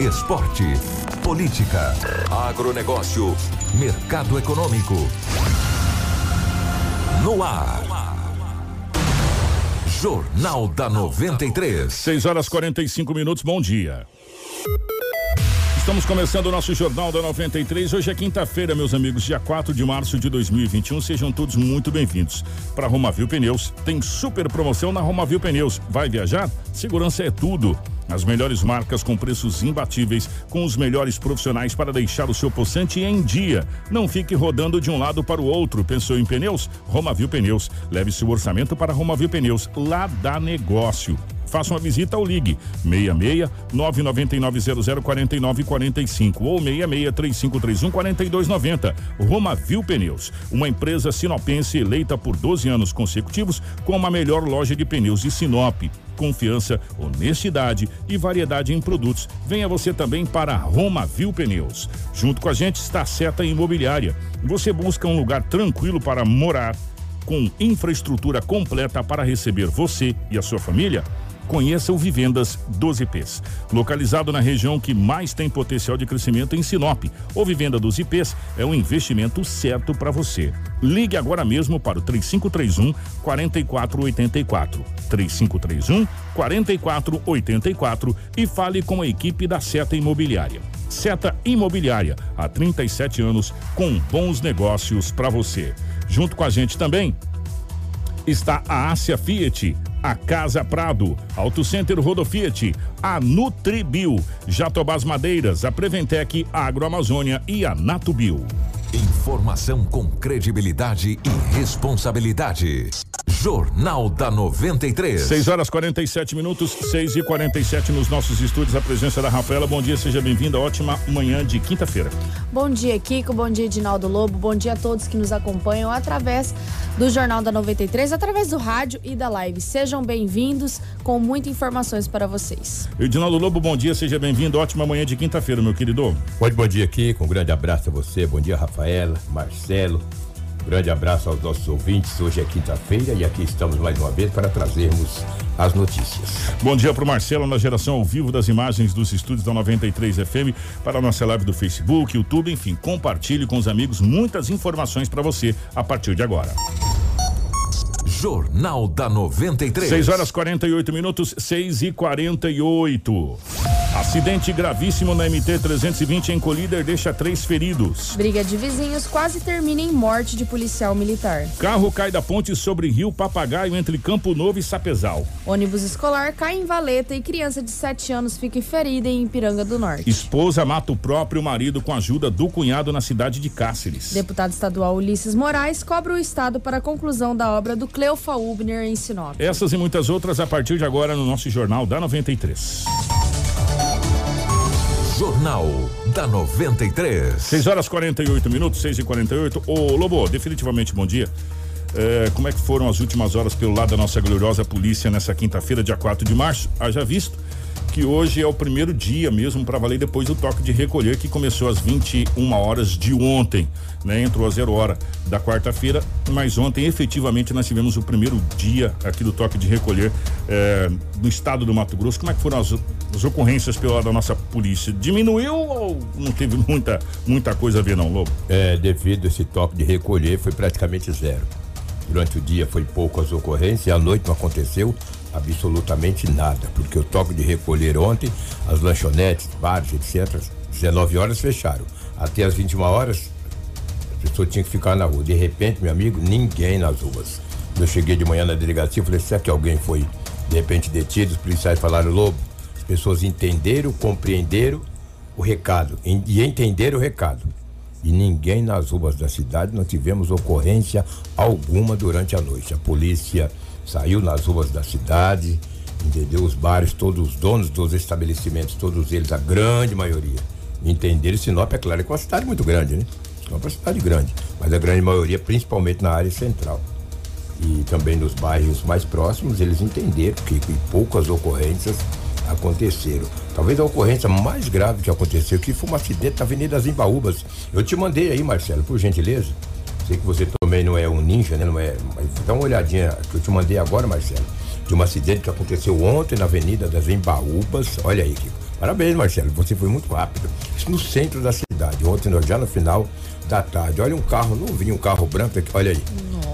Esporte. Política. Agronegócio. Mercado econômico. No ar. Jornal da 93. 6 horas 45 minutos, bom dia. Estamos começando o nosso Jornal da 93. Hoje é quinta-feira, meus amigos, dia 4 de março de 2021. Sejam todos muito bem-vindos. Para Romavil Pneus, tem super promoção na Romavil Pneus. Vai viajar? Segurança é tudo. As melhores marcas com preços imbatíveis, com os melhores profissionais para deixar o seu poçante em dia. Não fique rodando de um lado para o outro. Pensou em pneus? Romavil Pneus. Leve seu orçamento para Romavil Pneus. Lá dá negócio. Faça uma visita ou ligue 66 999 49 45 ou 66 3531 4290. Romavil Pneus, uma empresa sinopense eleita por 12 anos consecutivos como a melhor loja de pneus de Sinop. Confiança, honestidade e variedade em produtos. Venha você também para Romavil Pneus. Junto com a gente está a Seta Imobiliária. Você busca um lugar tranquilo para morar, com infraestrutura completa para receber você e a sua família? Conheça o Vivendas 12Ps. Localizado na região que mais tem potencial de crescimento em Sinop. O Vivenda dos IPs é o investimento certo para você. Ligue agora mesmo para o 3531 4484. 3531 4484 e fale com a equipe da Seta Imobiliária. Seta Imobiliária, há 37 anos com bons negócios para você. Junto com a gente também está a Ásia Fiat, a Casa Prado, Auto Center Rodo Fiat, a Nutribio, Jatobás Madeiras, a Preventec, Agroamazônia e a Natubio. Informação com credibilidade e responsabilidade. Jornal da 93. 6 horas 47 minutos, 6 e 47 nos nossos estúdios. A presença da Rafaela. Bom dia, seja bem-vinda. Ótima manhã de quinta-feira. Bom dia, Kiko. Bom dia, Edinaldo Lobo. Bom dia a todos que nos acompanham através do Jornal da 93, através do rádio e da live. Sejam bem-vindos com muitas informações para vocês. Edinaldo Lobo, bom dia, seja bem-vindo. Ótima manhã de quinta-feira, meu querido. Muito bom dia aqui, com um grande abraço a você. Bom dia, Rafaela, Marcelo. Um grande abraço aos nossos ouvintes. Hoje é quinta-feira e aqui estamos mais uma vez para trazermos as notícias. Bom dia para o Marcelo na geração ao vivo das imagens dos estúdios da 93 FM para a nossa live do Facebook, YouTube, enfim, compartilhe com os amigos muitas informações para você a partir de agora. Jornal da 93. 6 horas 48 minutos, 6 e 48. Acidente gravíssimo na MT 320 em Colíder deixa três feridos. Briga de vizinhos quase termina em morte de policial militar. Carro cai da ponte sobre Rio Papagaio entre Campo Novo e Sapezal. Ônibus escolar cai em Valeta e criança de 7 anos fica ferida em Ipiranga do Norte. Esposa mata o próprio marido com a ajuda do cunhado na cidade de Cáceres. Deputado estadual Ulisses Moraes cobra o Estado para a conclusão da obra do Cleofa Ubner em Sinop. Essas e muitas outras a partir de agora no nosso Jornal da 93. Jornal da 93. 6 horas 48 minutos, 6 e 48 Ô Lobo, definitivamente bom dia. É, como é que foram as últimas horas pelo lado da nossa gloriosa polícia nessa quinta-feira, dia 4 de março? Haja visto que hoje é o primeiro dia mesmo para valer depois do toque de recolher que começou às 21 horas de ontem, né? Entrou a zero hora da quarta-feira, mas ontem efetivamente nós tivemos o primeiro dia aqui do toque de recolher é, no estado do Mato Grosso. Como é que foram as, as ocorrências pelo lado da nossa polícia? Diminuiu ou não teve muita, muita coisa a ver não, Lobo? É, devido a esse toque de recolher, foi praticamente zero. Durante o dia foi pouco as ocorrências à noite não aconteceu absolutamente nada, porque o toque de recolher ontem, as lanchonetes, bares, etc., 19 horas fecharam. Até as 21 horas, a pessoa tinha que ficar na rua. De repente, meu amigo, ninguém nas ruas. Eu cheguei de manhã na delegacia, falei, será que alguém foi de repente detido? Os policiais falaram, Lobo, as pessoas entenderam, compreenderam o recado e entenderam o recado. E ninguém nas ruas da cidade, não tivemos ocorrência alguma durante a noite. A polícia saiu nas ruas da cidade, entendeu? Os bares, todos os donos dos estabelecimentos, todos eles, a grande maioria, entenderam. Sinop, é claro, é uma cidade muito grande, né? Sinop é uma cidade grande, mas a grande maioria, principalmente na área central. E também nos bairros mais próximos, eles entenderam que, que poucas ocorrências aconteceram. Talvez a ocorrência mais grave que aconteceu que foi um acidente na Avenida Zimbaúbas. Eu te mandei aí, Marcelo, por gentileza. Sei que você também não é um ninja, né? Não é, mas dá uma olhadinha que eu te mandei agora, Marcelo, de um acidente que aconteceu ontem na Avenida das Embaúbas. Olha aí, Kiko. Parabéns, Marcelo, você foi muito rápido. Isso no centro da cidade, ontem já no final da tarde. Olha um carro novinho, um carro branco, olha aí.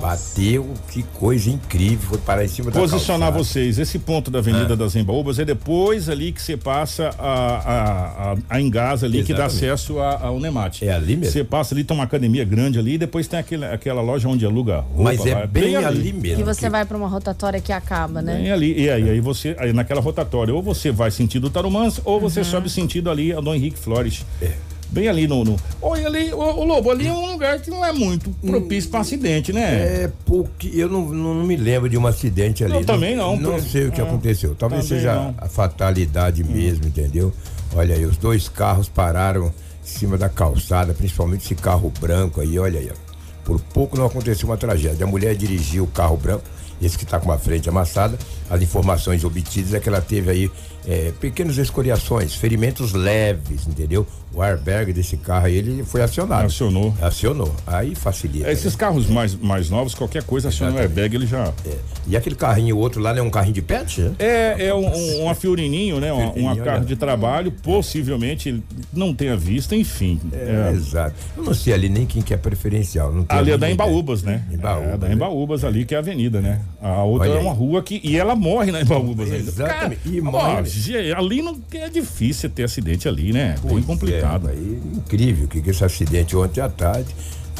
Bateu, que coisa incrível, foi parar em cima da Posicionar calçada. vocês, esse ponto da Avenida das Embaúbas é depois ali que você passa a, a, a, a Engasa ali, que dá Exatamente. acesso a- ao Nemate. É ali mesmo? Você passa ali, tem uma academia grande ali, e depois tem aquele, aquela loja onde aluga roupa. Mas lá, é bem, ali mesmo. E você Kiko. vai pra uma rotatória que acaba, né? Bem ali. E aí, aí você, aí naquela rotatória, ou você vai sentido Tarumãs, ou você Uhum. sobe sentido ali a Dom Henrique Flores. É. Bem ali no. no olha ali, o, o Lobo, ali é um lugar que não é muito propício para acidente, né? É porque eu não, não, não me lembro de um acidente ali. Eu também não, Não por- sei o que é, aconteceu. Talvez seja não. Hum. a fatalidade mesmo, entendeu? Olha aí, os dois carros pararam em cima da calçada, principalmente esse carro branco aí, olha aí. ó. Por pouco não aconteceu uma tragédia. A mulher dirigiu o carro branco, esse que está com a frente amassada. As informações obtidas é que ela teve aí é, pequenas escoriações, ferimentos leves, entendeu? O airbag desse carro aí, ele foi acionado. Acionou. Acionou. Aí facilita. Esses né? carros mais, mais novos, qualquer coisa, aciona o airbag, ele já. É. E aquele carrinho outro lá não é um carrinho de pet? né? É, é um, um, uma Fiorininho, né? Fiorininho, uma carro de trabalho, possivelmente não tenha vista, enfim. É, É. Exato. Eu não sei ali nem quem que é preferencial. Não Ali é da Embaúbas, né? Embaúbas, é da né? Embaúbas ali, que é a avenida, né? A outra Olha é uma aí. rua que. E ela morre na Embaúbas ainda. Exatamente. Cara, E ó, morre. ge- ali não é difícil ter acidente ali, né? Bem Pois complicado. É, aí, incrível que esse acidente ontem à tarde,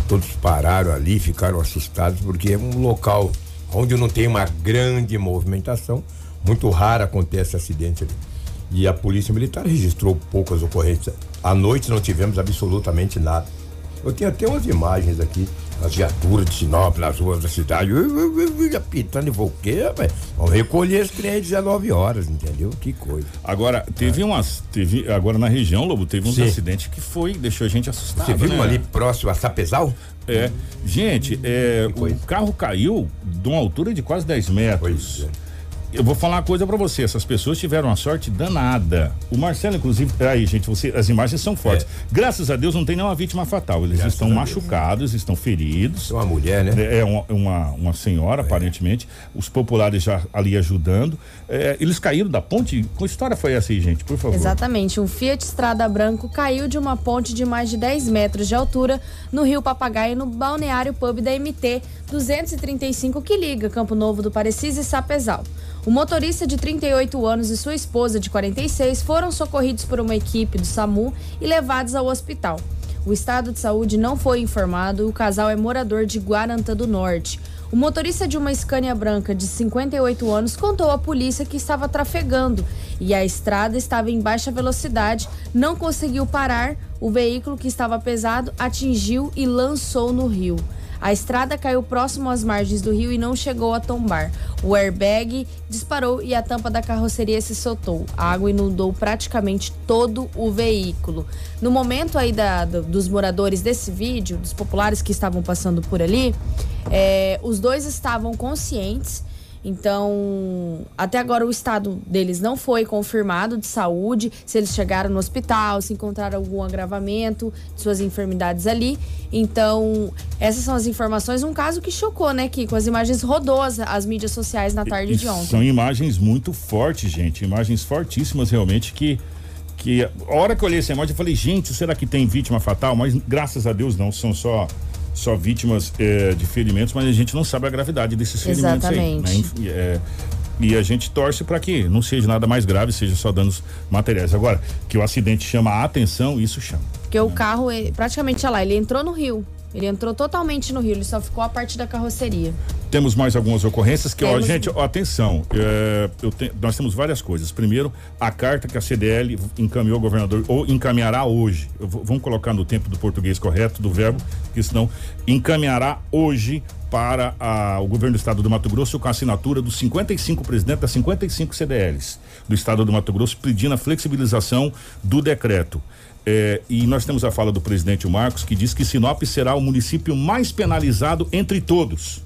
todos pararam ali, ficaram assustados, porque é um local onde não tem uma grande movimentação, muito raro acontece acidente ali. E a Polícia Militar registrou poucas ocorrências. À noite não tivemos absolutamente nada. Eu tenho até umas imagens aqui, as viaturas de Sinop nas ruas da cidade, apitando e vou o quê, rapaz? Vão recolher esse trem às 19 horas, entendeu? Que coisa. Agora, teve umas. Teve, agora na região, Lobo, teve uns Sim. acidentes que foi, deixou a gente assustado. Você viu né? um ali próximo a Sapezal? É. Gente, é, o carro caiu de uma altura de quase 10 metros. Pois é. Eu vou falar uma coisa pra você, essas pessoas tiveram uma sorte danada. O Marcelo, inclusive, aí, gente, você, as imagens são fortes. Graças a Deus não tem nenhuma vítima fatal. Eles É. Graças estão a Deus. machucados, estão feridos. É uma mulher, né? É uma, uma, uma senhora, aparentemente. Os populares já ali ajudando. É, eles caíram da ponte. Que história foi essa aí, gente? Por favor. Exatamente, um Fiat Strada Branco caiu de uma ponte de mais de 10 metros de altura no Rio Papagaio, no balneário pub da MT 235, que liga Campo Novo do Parecis e Sapezal. O motorista de 38 anos e sua esposa de 46 foram socorridos por uma equipe do SAMU e levados ao hospital. O estado de saúde não foi informado o casal é morador de Guarantã do Norte. O motorista de uma Scania branca de 58 anos contou à polícia que estava trafegando e a estrada estava em baixa velocidade, não conseguiu parar, o veículo que estava pesado atingiu e lançou no rio. A estrada caiu próximo às margens do rio e não chegou a tombar. O airbag disparou e a tampa da carroceria se soltou. A água inundou praticamente todo o veículo. No momento aí da- do- dos moradores desse vídeo, dos populares que estavam passando por ali, é, os dois estavam conscientes. Então, até agora o estado deles não foi confirmado de saúde, se eles chegaram no hospital, se encontraram algum agravamento de suas enfermidades ali. Então, essas são as informações. Um caso que chocou, né, Kiko? As imagens rodou as, as mídias sociais na tarde E de ontem. São imagens muito fortes, gente. Imagens fortíssimas, realmente, que. que a hora que eu olhei essa imagem, eu falei, gente, será que tem vítima fatal? Mas graças a Deus não, são só. Só vítimas eh, de ferimentos, mas a gente não sabe a gravidade desses ferimentos aí. Exatamente. né? Enfim, é, e a gente torce para que não seja nada mais grave, seja só danos materiais. Agora, que o acidente chama a atenção, isso chama. Porque o carro, ele- praticamente, olha lá, ele entrou no rio. Ele entrou totalmente no rio, ele só ficou a parte da carroceria. Temos mais algumas ocorrências que, ó, gente, ó, atenção, é, te- nós temos várias coisas. Primeiro, a carta que a CDL encaminhou ao governador, ou encaminhará hoje, vou- vamos colocar no tempo do português correto, do verbo, porque senão encaminhará hoje para a- o governo do estado do Mato Grosso com a assinatura dos 55 presidentes das 55 CDLs do estado do Mato Grosso pedindo a flexibilização do decreto. É, e nós temos a fala do presidente Marcos que diz que Sinop será o município mais penalizado entre todos.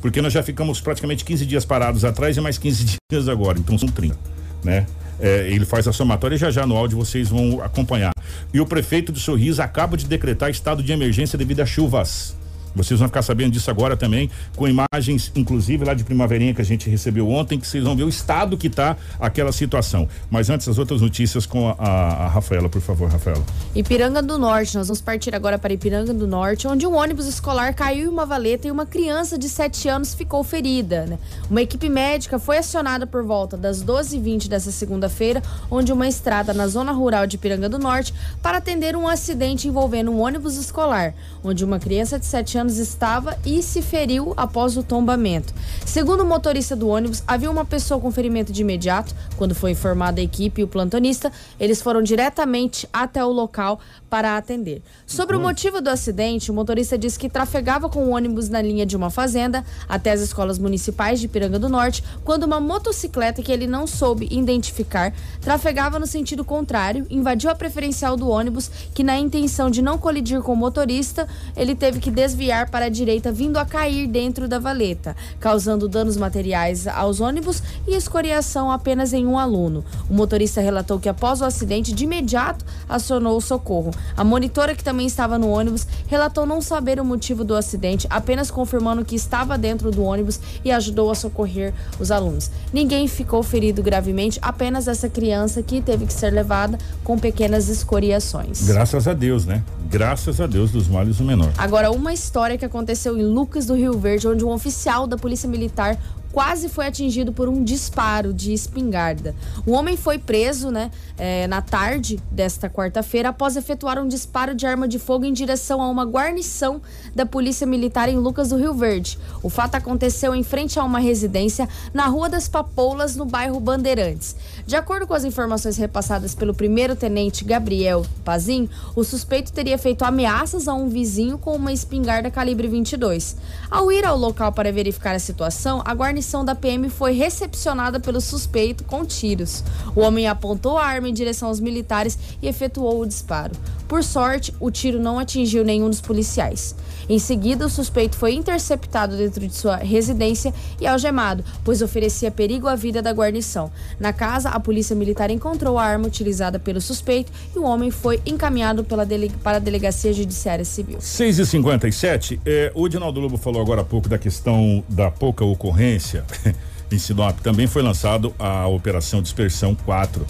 Porque nós já ficamos praticamente 15 dias parados atrás e mais 15 dias agora, então são 30, né? É, ele faz a somatória já já no áudio vocês vão acompanhar. E o prefeito de Sorriso acaba de decretar estado de emergência devido a chuvas. Vocês vão ficar sabendo disso agora também, com imagens, inclusive lá de Primaverinha que a gente recebeu ontem, que vocês vão ver o estado que está aquela situação. Mas antes, as outras notícias com a, a- a Rafaela, por favor, Rafaela. Ipiranga do Norte, nós vamos partir agora para Ipiranga do Norte, onde um ônibus escolar caiu em uma valeta e uma criança de 7 anos ficou ferida. né? Uma equipe médica foi acionada por volta das 12h20 dessa segunda-feira, onde uma estrada na zona rural de Ipiranga do Norte, para atender um acidente envolvendo um ônibus escolar, onde uma criança de 7 anos estava e se feriu após o tombamento. Segundo o motorista do ônibus, havia uma pessoa com ferimento de imediato. Quando foi informada a equipe e o plantonista, eles foram diretamente até o local para atender. Sobre o motivo do acidente, o motorista disse que trafegava com o ônibus na linha de uma fazenda até as escolas municipais de Piranga do Norte, quando uma motocicleta que ele não soube identificar trafegava no sentido contrário, invadiu a preferencial do ônibus, que na intenção de não colidir com o motorista, ele teve que desviar para a direita, vindo a cair dentro da valeta, causando danos materiais aos ônibus e escoriação apenas em um aluno. O motorista relatou que após o acidente, de imediato acionou o socorro. A monitora, que também estava no ônibus, relatou não saber o motivo do acidente, apenas confirmando que estava dentro do ônibus e ajudou a socorrer os alunos. Ninguém ficou ferido gravemente, apenas essa criança que teve que ser levada com pequenas escoriações. Graças a Deus, né? Graças a Deus dos males o menor. Agora, uma história que aconteceu em Lucas do Rio Verde, onde um oficial da Polícia Militar quase foi atingido por um disparo de espingarda. O homem foi preso, né, eh, na tarde desta quarta-feira após efetuar um disparo de arma de fogo em direção a uma guarnição da Polícia Militar em Lucas do Rio Verde. O fato aconteceu em frente a uma residência na Rua das Papoulas, no bairro Bandeirantes. De acordo com as informações repassadas pelo primeiro-tenente Gabriel Pazin, o suspeito teria feito ameaças a um vizinho com uma espingarda calibre 22. Ao ir ao local para verificar a situação, a guarnição da PM foi recepcionada pelo suspeito com tiros. O homem apontou a arma em direção aos militares e efetuou o disparo. Por sorte, o tiro não atingiu nenhum dos policiais. Em seguida, o suspeito foi interceptado dentro de sua residência e algemado, pois oferecia perigo à vida da guarnição. Na casa, a polícia militar encontrou a arma utilizada pelo suspeito e o homem foi encaminhado dele- para a Delegacia Judiciária Civil. 6 e 57 é, o Edinaldo Lobo falou agora há pouco da questão da pouca ocorrência em Sinop. Também foi lançado a Operação Dispersão 4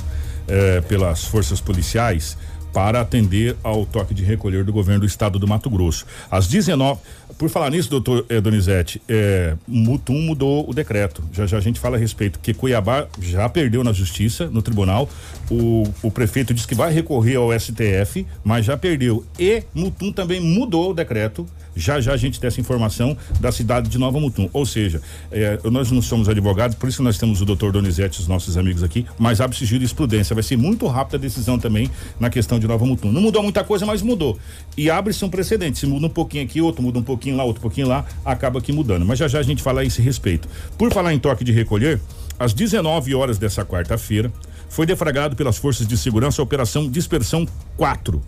é, pelas forças policiais para atender ao toque de recolher do governo do estado do Mato Grosso. Às 19. Por falar nisso, doutor eh, Donizete, é, Mutum mudou o decreto. Já já a gente fala a respeito, que Cuiabá já perdeu na justiça, no tribunal. O, o prefeito disse que vai recorrer ao STF, mas já perdeu. E Mutum também mudou o decreto. Já já a gente tem essa informação da cidade de Nova Mutum. Ou seja, eh, nós não somos advogados, por isso nós temos o doutor Donizete, os nossos amigos aqui, mas abre jurisprudência. Vai ser muito rápida a decisão também na questão de Nova Mutum. Não mudou muita coisa, mas mudou. E abre-se um precedente. Se muda um pouquinho aqui, outro muda um pouquinho lá, outro pouquinho lá, acaba aqui mudando. Mas já já a gente fala a esse respeito. Por falar em toque de recolher, às 19 horas dessa quarta-feira, foi deflagrado pelas forças de segurança a Operação Dispersão 4.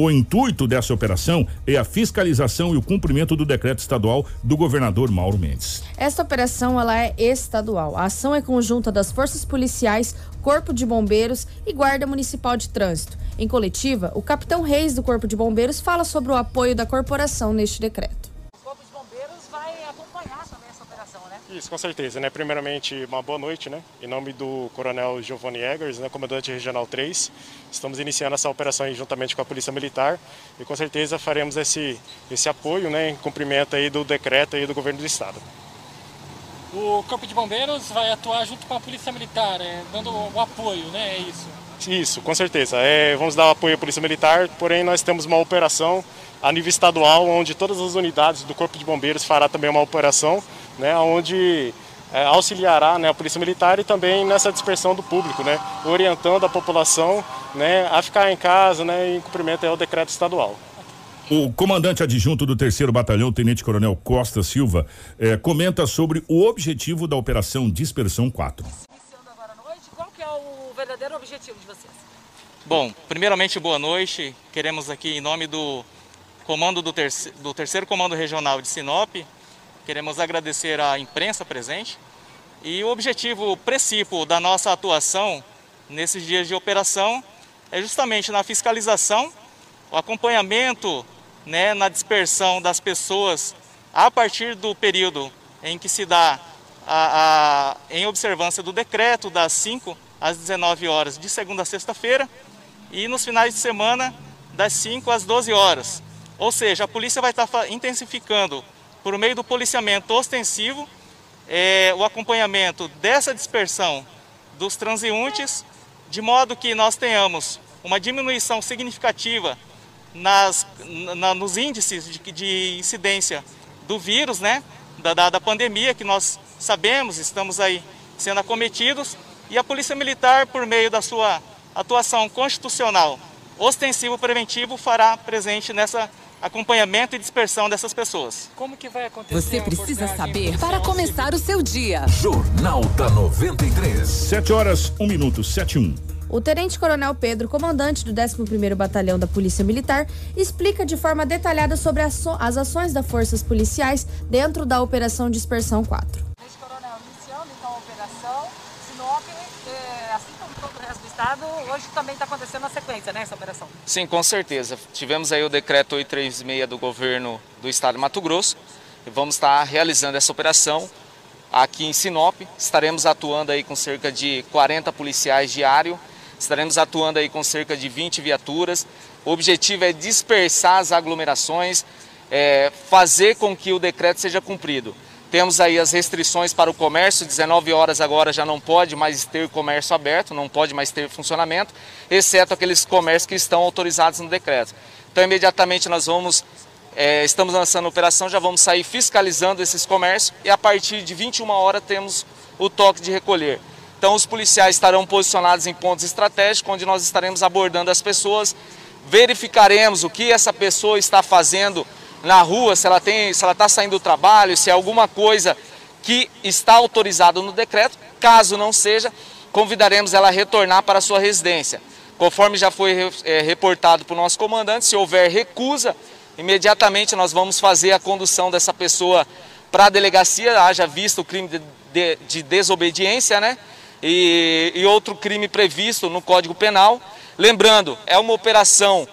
O intuito dessa operação é a fiscalização e o cumprimento do decreto estadual do governador Mauro Mendes. Esta operação ela é estadual. A ação é conjunta das forças policiais, Corpo de Bombeiros e Guarda Municipal de Trânsito. Em coletiva, o capitão Reis do Corpo de Bombeiros fala sobre o apoio da corporação neste decreto. O Corpo de Bombeiros vai acompanhar também essa operação, né? Isso, com certeza, né? Primeiramente, uma boa noite, né? Em nome do Coronel Giovanni Eggers, né? Comandante Regional 3, estamos iniciando essa operação juntamente com a Polícia Militar e com certeza faremos esse, esse apoio, né? Em cumprimento aí do decreto aí do Governo do Estado. O Corpo de Bombeiros vai atuar junto com a Polícia Militar, é, dando o apoio, né? É isso. Isso, com certeza. É, vamos dar apoio à Polícia Militar, porém nós temos uma operação a nível estadual, onde todas as unidades do Corpo de Bombeiros fará também uma operação, né, onde é, auxiliará né, a Polícia Militar e também nessa dispersão do público, né, orientando a população né, a ficar em casa né, em cumprimento ao decreto estadual. O comandante adjunto do terceiro batalhão, Tenente Coronel Costa Silva, eh, comenta sobre o objetivo da Operação Dispersão 4. Iniciando agora à noite, qual que é o verdadeiro objetivo de vocês? Bom, primeiramente boa noite. Queremos aqui em nome do comando do, terce do terceiro comando regional de Sinop, queremos agradecer à imprensa presente e o objetivo principal da nossa atuação nesses dias de operação é justamente na fiscalização, o acompanhamento né, na dispersão das pessoas a partir do período em que se dá a, a, em observância do decreto das 5 às 19 horas de segunda a sexta-feira e nos finais de semana das 5 às 12 horas. Ou seja, a polícia vai estar intensificando por meio do policiamento ostensivo é, o acompanhamento dessa dispersão dos transeuntes, de modo que nós tenhamos uma diminuição significativa nas, na, nos índices de, de, incidência do vírus, né, da, da, da pandemia, que nós sabemos, estamos aí sendo acometidos, e a Polícia Militar, por meio da sua atuação constitucional ostensivo preventivo, fará presente nessa acompanhamento e dispersão dessas pessoas. Como que vai acontecer? Você precisa saber para começar o seu dia. Jornal da 93. 7 horas, 1 minuto, 7 1. O Tenente Coronel Pedro, comandante do 11º Batalhão da Polícia Militar, explica de forma detalhada sobre as ações das forças policiais dentro da Operação Dispersão 4. Tenente Coronel, iniciando então a operação, Sinop, é, assim como todo o resto do hoje também está acontecendo a sequência, né, essa operação? Sim, com certeza. Tivemos aí o decreto 836 do governo do estado de Mato Grosso vamos estar realizando essa operação aqui em Sinop. Estaremos atuando aí com cerca de 40 policiais diário Estaremos atuando aí com cerca de 20 viaturas. O objetivo é dispersar as aglomerações, é, fazer com que o decreto seja cumprido. Temos aí as restrições para o comércio, 19 horas agora já não pode mais ter comércio aberto, não pode mais ter funcionamento, exceto aqueles comércios que estão autorizados no decreto. Então imediatamente nós vamos, é, estamos lançando a operação, já vamos sair fiscalizando esses comércios e a partir de 21 horas temos o toque de recolher. Então os policiais estarão posicionados em pontos estratégicos, onde nós estaremos abordando as pessoas, verificaremos o que essa pessoa está fazendo na rua, se ela tem, se ela está saindo do trabalho, se é alguma coisa que está autorizado no decreto. Caso não seja, convidaremos ela a retornar para a sua residência. Conforme já foi é, reportado para o nosso comandante, se houver recusa, imediatamente nós vamos fazer a condução dessa pessoa para a delegacia, haja visto o crime de, de, de desobediência, né? e, e outro crime previsto no Código Penal. Lembrando, é uma operação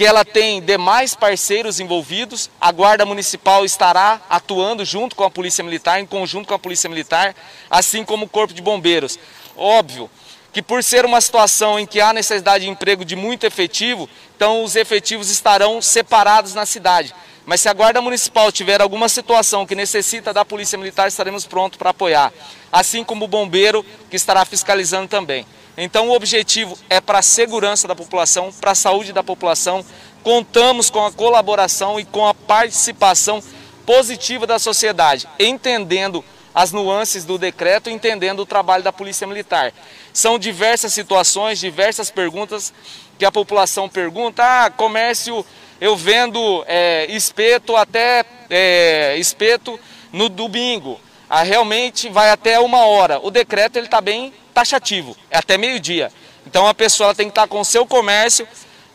que ela tem demais parceiros envolvidos. A Guarda Municipal estará atuando junto com a Polícia Militar, em conjunto com a Polícia Militar, assim como o Corpo de Bombeiros. Óbvio que por ser uma situação em que há necessidade de emprego de muito efetivo, então os efetivos estarão separados na cidade. Mas se a Guarda Municipal tiver alguma situação que necessita da Polícia Militar, estaremos prontos para apoiar. Assim como o bombeiro, que estará fiscalizando também. Então o objetivo é para a segurança da população, para a saúde da população. Contamos com a colaboração e com a participação positiva da sociedade, entendendo as nuances do decreto, entendendo o trabalho da Polícia Militar. São diversas situações, diversas perguntas que a população pergunta. Ah, comércio eu vendo é, espeto até é, espeto no domingo. Ah, realmente vai até uma hora. O decreto ele está bem taxativo, é até meio-dia. Então a pessoa tem que estar tá com o seu comércio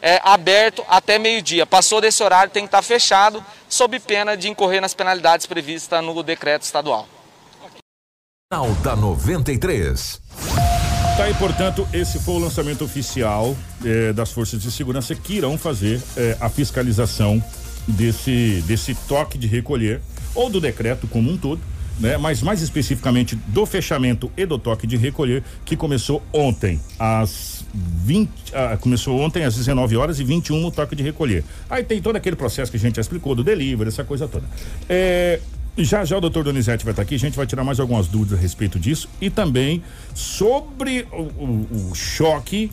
é, aberto até meio-dia. Passou desse horário, tem que estar tá fechado, sob pena de incorrer nas penalidades previstas no decreto estadual. Da 93. Tá aí, portanto, esse foi o lançamento oficial eh, das forças de segurança que irão fazer eh, a fiscalização desse, desse toque de recolher ou do decreto como um todo, né? Mas mais especificamente do fechamento e do toque de recolher que começou ontem às 20, ah, começou ontem às 19 horas e 21 o toque de recolher. Aí tem todo aquele processo que a gente já explicou do delivery, essa coisa toda. É, já já o doutor Donizete vai estar aqui, a gente vai tirar mais algumas dúvidas a respeito disso e também sobre o, o, o choque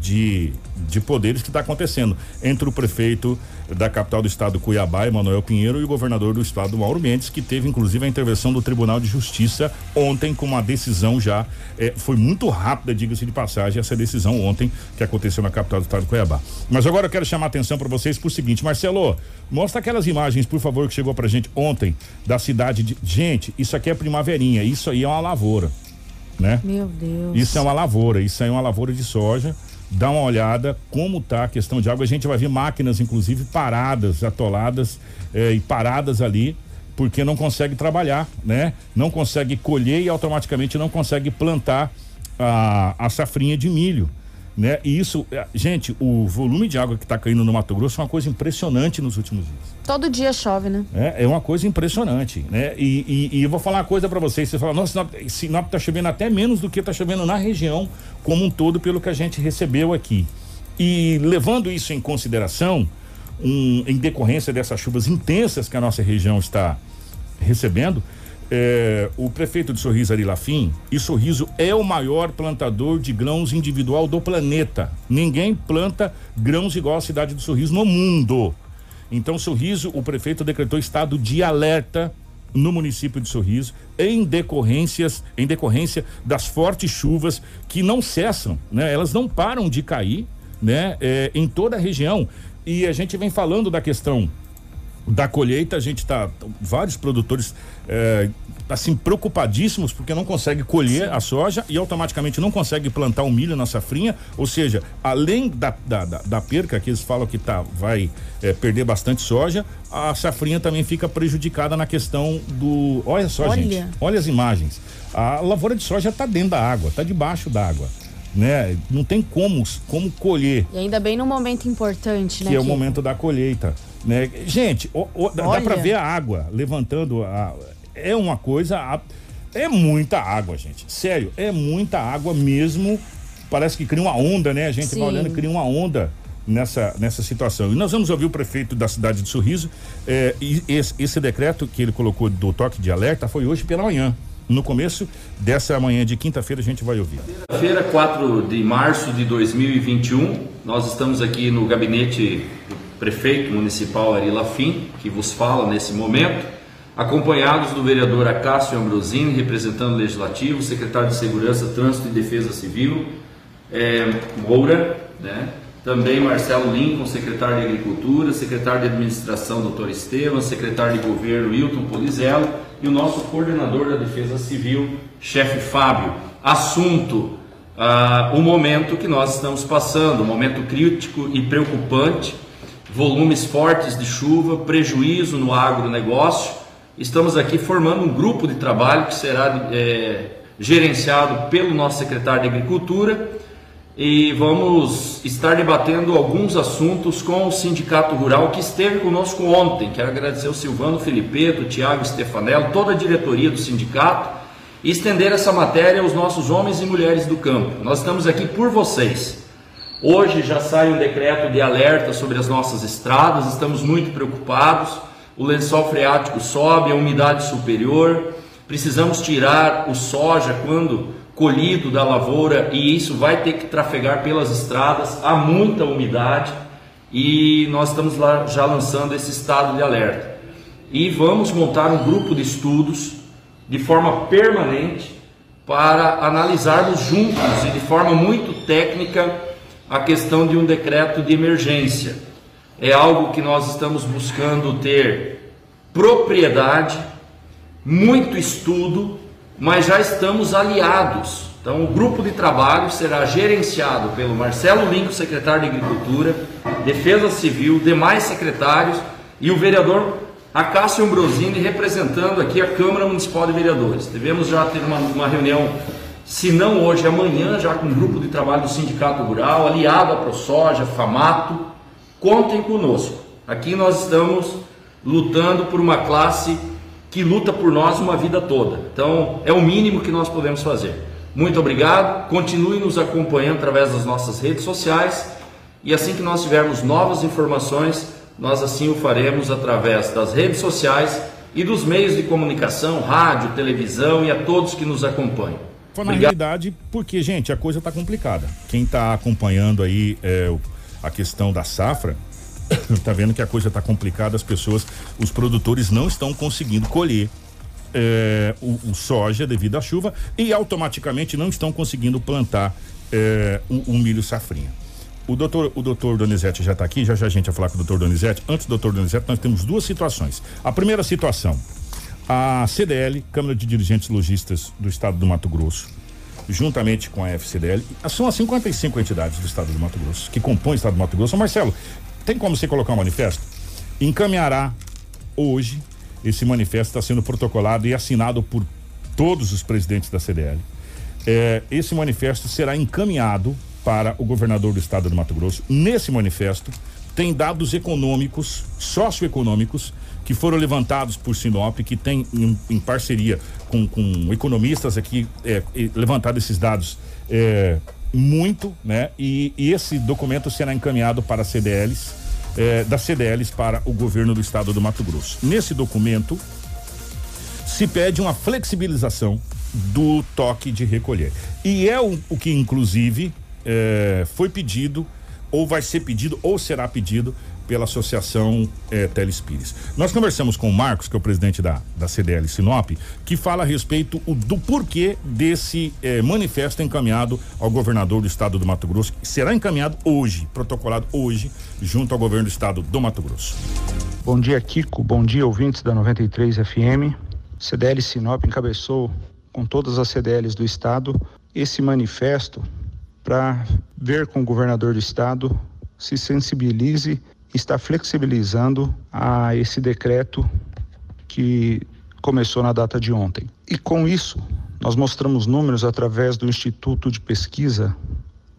de, de poderes que está acontecendo entre o prefeito da capital do estado Cuiabá, Emanuel Pinheiro, e o governador do estado, Mauro Mendes, que teve inclusive a intervenção do Tribunal de Justiça ontem com uma decisão já, eh, foi muito rápida, diga-se de passagem, essa decisão ontem que aconteceu na capital do estado de Cuiabá. Mas agora eu quero chamar a atenção para vocês por seguinte, Marcelo, mostra aquelas imagens, por favor, que chegou pra gente ontem da cidade de. Gente, isso aqui é primaverinha, isso aí é uma lavoura, né? Meu Deus. Isso é uma lavoura, isso aí é uma lavoura de soja. Dá uma olhada como tá a questão de água. A gente vai ver máquinas, inclusive, paradas, atoladas eh, e paradas ali, porque não consegue trabalhar, né? Não consegue colher e automaticamente não consegue plantar a, a safrinha de milho. Né? E isso, eh, gente, o volume de água que está caindo no Mato Grosso é uma coisa impressionante nos últimos dias. Todo dia chove, né? É, é uma coisa impressionante, né? E, e, e eu vou falar uma coisa para vocês. Você fala, nossa, Sinop, Sinop tá chovendo até menos do que tá chovendo na região como um todo, pelo que a gente recebeu aqui. E levando isso em consideração, um, em decorrência dessas chuvas intensas que a nossa região está recebendo, é, o prefeito de Sorriso Ari Lafim, e Sorriso é o maior plantador de grãos individual do planeta. Ninguém planta grãos igual a cidade do Sorriso no mundo. Então, Sorriso, o prefeito decretou estado de alerta no município de Sorriso em decorrências, em decorrência das fortes chuvas que não cessam, né? Elas não param de cair, né? É, em toda a região. E a gente vem falando da questão da colheita, a gente está vários produtores é, assim preocupadíssimos porque não consegue colher a soja e automaticamente não consegue plantar o milho na safrinha, ou seja, além da, da, da, da perca que eles falam que tá vai é, perder bastante soja, a safrinha também fica prejudicada na questão do, olha só Olha. gente, olha as imagens, a lavoura de soja está dentro da água, está debaixo da água, né? Não tem como como colher E ainda bem num momento importante, né? que é o momento da colheita, né? Gente, o- o- dá, para ver a água levantando a é uma coisa a- é muita água, gente. Sério, é muita água mesmo. Parece que cria uma onda, né? A gente Sim. vai olhando e cria uma onda nessa nessa situação. E nós vamos ouvir o prefeito da cidade de Sorriso, e esse, esse decreto que ele colocou do toque de alerta foi hoje pela manhã. No começo dessa manhã de quinta-feira a gente vai ouvir. Quinta-feira, 4 de março de 2021, nós estamos aqui no gabinete do prefeito municipal Ari Lafim, que vos fala nesse momento, acompanhados do vereador Acácio Ambrosini, representando o Legislativo, secretário de Segurança, Trânsito e Defesa Civil, é, Moura, né? também Marcelo Lincoln, secretário de Agricultura, secretário de Administração, doutor Estevam, secretário de Governo, Hilton Polizello, e o nosso coordenador da Defesa Civil, chefe Fábio. Assunto, ah, o momento que nós estamos passando, um momento crítico e preocupante, volumes fortes de chuva, prejuízo no agronegócio. Estamos aqui formando um grupo de trabalho que será eh, gerenciado pelo nosso secretário de Agricultura e vamos estar debatendo alguns assuntos com o Sindicato Rural que esteve conosco ontem. Quero agradecer o Silvano Filipeto, o Tiago Stefanello, toda a diretoria do sindicato e estender essa matéria aos nossos homens e mulheres do campo. Nós estamos aqui por vocês. Hoje já sai um decreto de alerta sobre as nossas estradas, estamos muito preocupados. O lençol freático sobe, a umidade superior. Precisamos tirar o soja quando colhido da lavoura e isso vai ter que trafegar pelas estradas. Há muita umidade e nós estamos lá já lançando esse estado de alerta. E vamos montar um grupo de estudos de forma permanente para analisarmos juntos e de forma muito técnica a questão de um decreto de emergência. É algo que nós estamos buscando ter propriedade, muito estudo, mas já estamos aliados. Então, o grupo de trabalho será gerenciado pelo Marcelo Lincoln, secretário de Agricultura, Defesa Civil, demais secretários e o vereador Acácio Ambrosini representando aqui a Câmara Municipal de Vereadores. Devemos já ter uma, uma reunião, se não hoje, amanhã, já com o grupo de trabalho do Sindicato Rural, aliado à ProSoja, FAMATO. Contem conosco. Aqui nós estamos lutando por uma classe que luta por nós uma vida toda. Então, é o mínimo que nós podemos fazer. Muito obrigado. Continue nos acompanhando através das nossas redes sociais e assim que nós tivermos novas informações, nós assim o faremos através das redes sociais e dos meios de comunicação, rádio, televisão e a todos que nos acompanham. Na Obrigado. realidade, porque, gente, a coisa está complicada. Quem está acompanhando aí é, a questão da safra, tá vendo que a coisa está complicada, as pessoas, os produtores não estão conseguindo colher é, o, o, soja devido à chuva e automaticamente não estão conseguindo plantar é, o, o, milho safrinha. O doutor, o doutor Donizete já está aqui, já já a gente vai falar com o doutor Donizete. Antes do doutor Donizete, nós temos duas situações. A primeira situação, a CDL, Câmara de Dirigentes Logistas do Estado do Mato Grosso, juntamente com a FCDL, são as 55 entidades do Estado do Mato Grosso que compõem o Estado do Mato Grosso. Marcelo, tem como você colocar um manifesto? Encaminhará hoje, esse manifesto está sendo protocolado e assinado por todos os presidentes da CDL. É, esse manifesto será encaminhado para o governador do estado do Mato Grosso. Nesse manifesto tem dados econômicos, socioeconômicos, que foram levantados por Sinop, que tem em, em parceria com, com, economistas aqui é, levantado esses dados é, muito, né? E, e, esse documento será encaminhado para CDLs, é, das CDLs para o governo do estado do Mato Grosso. Nesse documento se pede uma flexibilização do toque de recolher. E é o, o que, inclusive, é, foi pedido, ou vai ser pedido, ou será pedido pela Associação eh, Telespires. Nós conversamos com o Marcos, que é o presidente da, da CDL Sinop, que fala a respeito o, do porquê desse eh, manifesto encaminhado ao governador do estado do Mato Grosso, que será encaminhado hoje, protocolado hoje, junto ao governo do estado do Mato Grosso. Bom dia, Kiko. Bom dia, ouvintes da 93 FM. CDL Sinop encabeçou, com todas as CDLs do estado, esse manifesto para ver com o governador do estado se sensibilize está flexibilizando a esse decreto que começou na data de ontem. E com isso, nós mostramos números através do Instituto de Pesquisa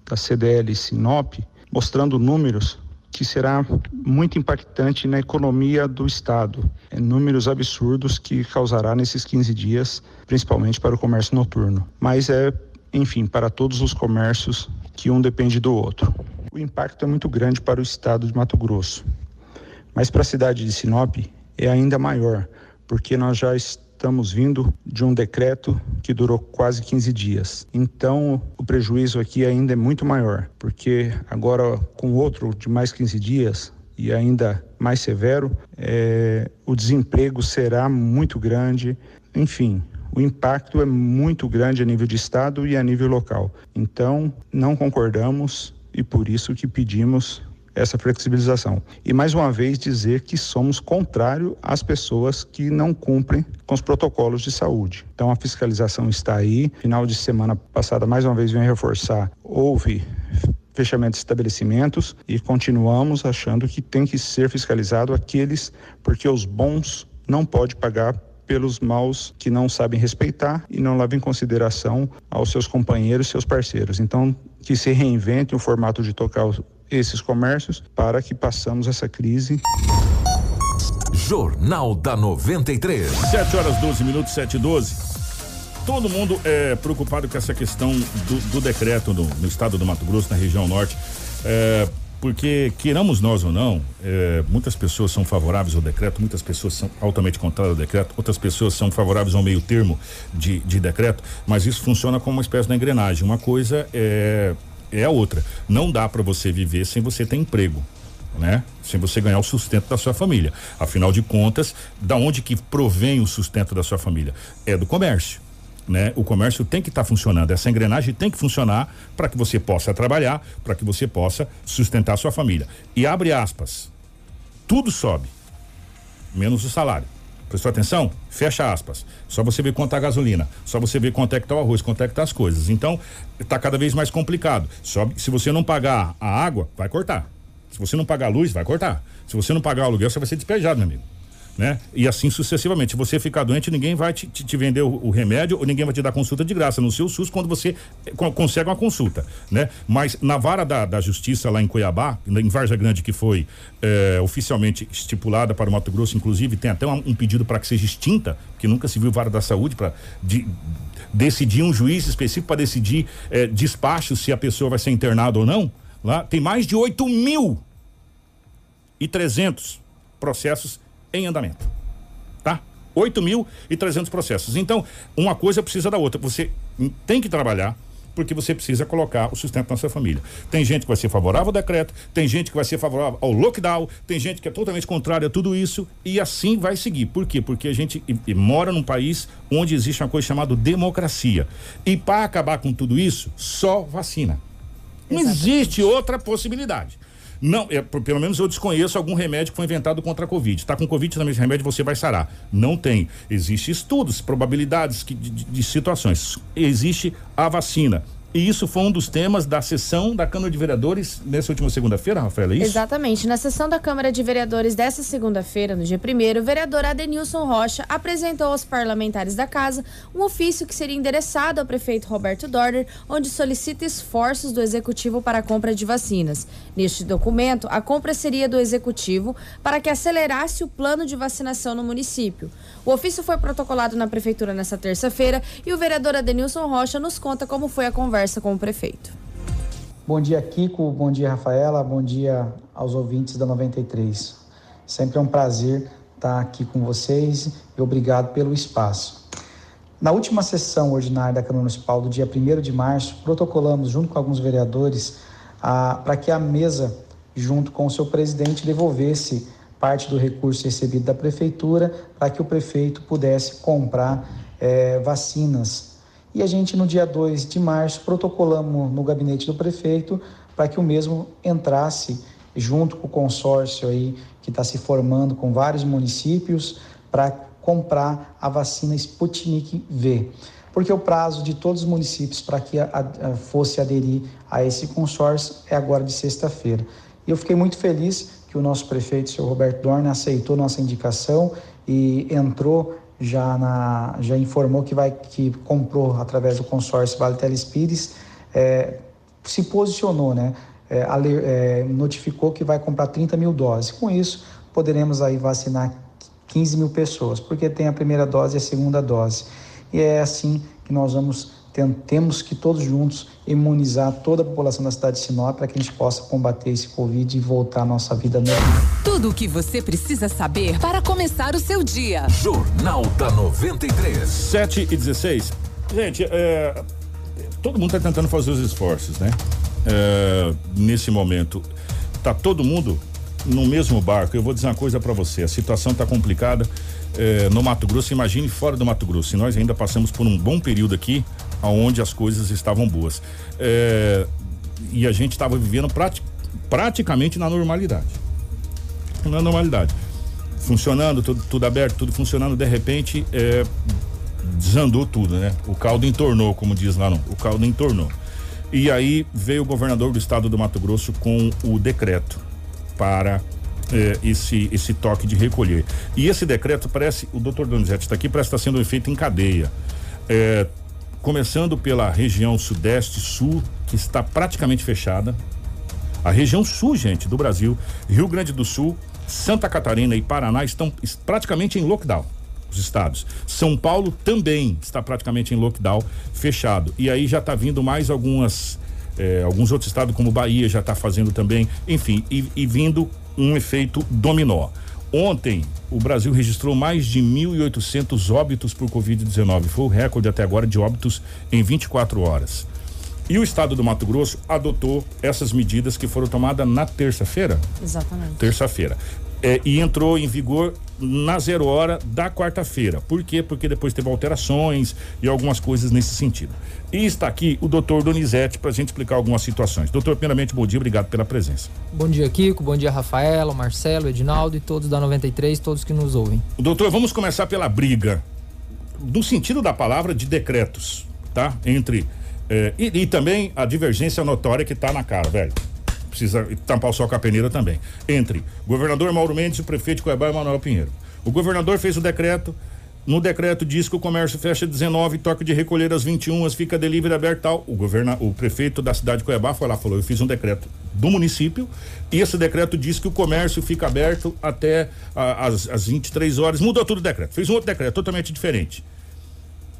da CDL Sinop, mostrando números que será muito impactante na economia do estado. É números absurdos que causará nesses 15 dias, principalmente para o comércio noturno. Mas é, enfim, para todos os comércios que um depende do outro o impacto é muito grande para o estado de Mato Grosso. Mas para a cidade de Sinop é ainda maior, porque nós já estamos vindo de um decreto que durou quase 15 dias. Então, o prejuízo aqui ainda é muito maior, porque agora com outro de mais 15 dias e ainda mais severo, é, o desemprego será muito grande. Enfim, o impacto é muito grande a nível de estado e a nível local. Então, não concordamos e por isso que pedimos essa flexibilização. E mais uma vez dizer que somos contrário às pessoas que não cumprem com os protocolos de saúde. Então a fiscalização está aí. Final de semana passada, mais uma vez, venho reforçar, houve fechamento de estabelecimentos e continuamos achando que tem que ser fiscalizado aqueles porque os bons não pode pagar pelos maus que não sabem respeitar e não levam em consideração aos seus companheiros, seus parceiros. Então, que se reinvente o formato de tocar esses comércios para que passamos essa crise. Jornal da 93. 7 horas 12 minutos, 7 e 12. Todo mundo é preocupado com essa questão do, do decreto no, no, estado do Mato Grosso, na região norte. É, porque, queiramos nós ou não, é, muitas pessoas são favoráveis ao decreto, muitas pessoas são altamente contrárias ao decreto, outras pessoas são favoráveis ao meio termo de, de decreto, mas isso funciona como uma espécie de engrenagem. Uma coisa é, é a outra. Não dá para você viver sem você ter emprego. Né? Sem você ganhar o sustento da sua família. Afinal de contas, da onde que provém o sustento da sua família? É do comércio né? O comércio tem que estar tá funcionando, essa engrenagem tem que funcionar para que você possa trabalhar, para que você possa sustentar a sua família. E abre aspas. Tudo sobe, menos o salário. Prestou atenção? Fecha aspas. Só você ver quanto é a gasolina, só você ver quanto é que tá o arroz, quanto é que tá as coisas. Então, está cada vez mais complicado. Sobe, se você não pagar a água, vai cortar. Se você não pagar a luz, vai cortar. Se você não pagar o aluguel, você vai ser despejado, meu amigo né? E assim sucessivamente. Se você ficar doente, ninguém vai te, te, te vender o, o, remédio ou ninguém vai te dar consulta de graça no seu SUS quando você eh, consegue uma consulta, né? Mas na vara da, da justiça lá em Cuiabá, em Varja Grande, que foi eh, oficialmente estipulada para o Mato Grosso, inclusive tem até um, um pedido para que seja extinta, que nunca se viu vara da saúde para de, decidir um juiz específico para decidir eh, despacho se a pessoa vai ser internada ou não. Lá tem mais de 8 mil e 300 processos em andamento. Tá? 8 mil e 300 processos. Então, uma coisa precisa da outra. Você tem que trabalhar porque você precisa colocar o sustento na sua família. Tem gente que vai ser favorável ao decreto, tem gente que vai ser favorável ao lockdown, tem gente que é totalmente contrária a tudo isso e assim vai seguir. Por quê? Porque a gente e, e mora num país onde existe uma coisa chamada democracia. E para acabar com tudo isso, só vacina. Não existe outra possibilidade. Não, é, pelo menos eu desconheço algum remédio que foi inventado contra a Covid. Está com Covid, também esse remédio você vai sarar. Não tem. Existem estudos, probabilidades que, de, de situações. Existe a vacina. E isso foi um dos temas da sessão da Câmara de Vereadores nessa última segunda-feira, Rafaela, é isso? Exatamente. Na sessão da Câmara de Vereadores dessa segunda-feira, no dia 1 o vereador Adenilson Rocha apresentou aos parlamentares da casa um ofício que seria endereçado ao prefeito Roberto Dorner, onde solicita esforços do executivo para a compra de vacinas. Neste documento, a compra seria do executivo para que acelerasse o plano de vacinação no município. O ofício foi protocolado na prefeitura nesta terça-feira e o vereador Adenilson Rocha nos conta como foi a conversa com o prefeito. Bom dia, Kiko. Bom dia, Rafaela. Bom dia aos ouvintes da 93. Sempre é um prazer estar aqui com vocês e obrigado pelo espaço. Na última sessão ordinária da Câmara Municipal do dia 1 de março, protocolamos, junto com alguns vereadores, para que a mesa, junto com o seu presidente, devolvesse parte do recurso recebido da prefeitura para que o prefeito pudesse comprar é, vacinas e a gente, no dia 2 de março, protocolamos no gabinete do prefeito para que o mesmo entrasse junto com o consórcio aí que está se formando com vários municípios para comprar a vacina Sputnik V. Porque o prazo de todos os municípios para que a, a, fosse aderir a esse consórcio é agora de sexta-feira. E eu fiquei muito feliz que o nosso prefeito, o senhor Roberto Dorna, aceitou nossa indicação e entrou já, na, já informou que vai que comprou através do consórcio Vale Telespires, é, se posicionou, né? É, é, notificou que vai comprar 30 mil doses. Com isso, poderemos aí vacinar 15 mil pessoas, porque tem a primeira dose e a segunda dose. E é assim que nós vamos temos que todos juntos imunizar toda a população da cidade de Sinop para que a gente possa combater esse Covid e voltar à nossa vida normal. Tudo o que você precisa saber para começar o seu dia. Jornal da 93. 7 e 16. Gente, é, todo mundo está tentando fazer os esforços, né? É, nesse momento. Tá todo mundo no mesmo barco. Eu vou dizer uma coisa para você: a situação está complicada é, no Mato Grosso. Imagine fora do Mato Grosso. E nós ainda passamos por um bom período aqui onde as coisas estavam boas. É, e a gente estava vivendo prati praticamente na normalidade. Na normalidade. Funcionando, tudo, tudo aberto, tudo funcionando, de repente é, desandou tudo, né? O caldo entornou, como diz lá, não. O caldo entornou. E aí veio o governador do estado do Mato Grosso com o decreto para eh, esse, esse toque de recolher. E esse decreto parece, o doutor Donizete está aqui, parece estar sendo feito em cadeia. Eh, começando pela região sudeste, sul, que está praticamente fechada. A região sul, gente, do Brasil, Rio Grande do Sul, Santa Catarina e Paraná estão praticamente em lockdown. Os estados. São Paulo também está praticamente em lockdown fechado. E aí já está vindo mais algumas. Eh, alguns outros estados, como Bahia, já está fazendo também. Enfim, e, e vindo um efeito dominó. Ontem, o Brasil registrou mais de 1.800 óbitos por Covid-19. Foi o recorde até agora de óbitos em 24 horas. E o estado do Mato Grosso adotou essas medidas que foram tomadas na terça-feira? Exatamente. Terça-feira. É, e entrou em vigor na zero hora da quarta-feira. Por quê? Porque depois teve alterações e algumas coisas nesse sentido. E está aqui o doutor Donizete para a gente explicar algumas situações. Doutor, primeiramente, bom dia, obrigado pela presença. Bom dia, Kiko, bom dia, Rafaela, Marcelo, Edinaldo e todos da 93, todos que nos ouvem. Doutor, vamos começar pela briga, no sentido da palavra, de decretos, tá? Entre. Eh, e, e também a divergência notória que está na cara, velho precisa tampar o sol com a peneira também. Entre governador Mauro Mendes e o prefeito de Cuiabá, Manuel Pinheiro. O governador fez o decreto, no decreto diz que o comércio fecha 19, toque de recolher às 21, fica delivery aberto tal. O, governa, o prefeito da cidade de Cuiabá foi lá falou: eu fiz um decreto do município e esse decreto diz que o comércio fica aberto até a, as, as 23 horas. Mudou tudo o decreto. Fez um outro decreto totalmente diferente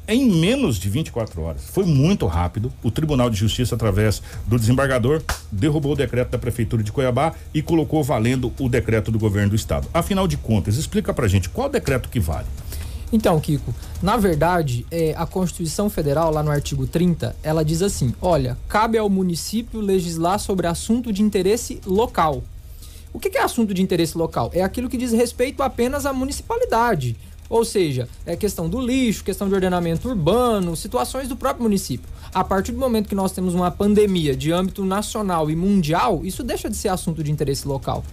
em menos de 24 horas. Foi muito rápido. O Tribunal de Justiça, através do desembargador, derrubou o decreto da Prefeitura de Cuiabá e colocou valendo o decreto do governo do estado. Afinal de contas, explica pra gente qual decreto que vale. Então, Kiko, na verdade, é, a Constituição Federal, lá no artigo 30, ela diz assim: olha, cabe ao município legislar sobre assunto de interesse local. O que é assunto de interesse local? É aquilo que diz respeito apenas à municipalidade. Ou seja, é questão do lixo, questão de ordenamento urbano, situações do próprio município. A partir do momento que nós temos uma pandemia de âmbito nacional e mundial, isso deixa de ser assunto de interesse local.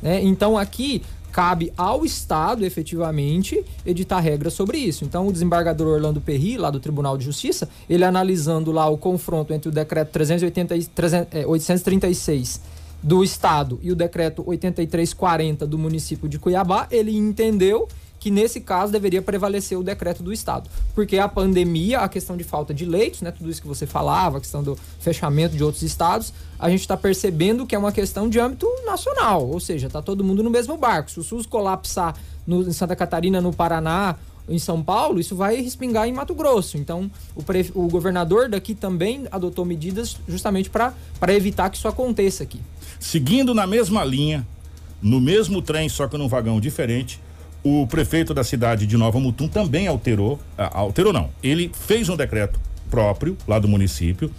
Né? Então aqui cabe ao Estado, efetivamente, editar regras sobre isso. Então, o desembargador Orlando Perri, lá do Tribunal de Justiça, ele analisando lá o confronto entre o decreto 380, 300, é, 836 do Estado e o decreto 8340 do município de Cuiabá, ele entendeu que nesse caso deveria prevalecer o decreto do Estado. Porque a pandemia, a questão de falta de leitos, né, tudo isso que você falava, a questão do fechamento de outros estados, a gente está percebendo que é uma questão de âmbito nacional, ou seja, está todo mundo no mesmo barco. Se o SUS colapsar no, em Santa Catarina, no Paraná, em São Paulo, isso vai respingar em Mato Grosso. Então, o, pre... o governador daqui também adotou medidas justamente para evitar que isso aconteça aqui. Seguindo na mesma linha, no mesmo trem, só que num vagão diferente, o prefeito da cidade de Nova Mutum também alterou, alterou não, ele fez um decreto próprio lá do município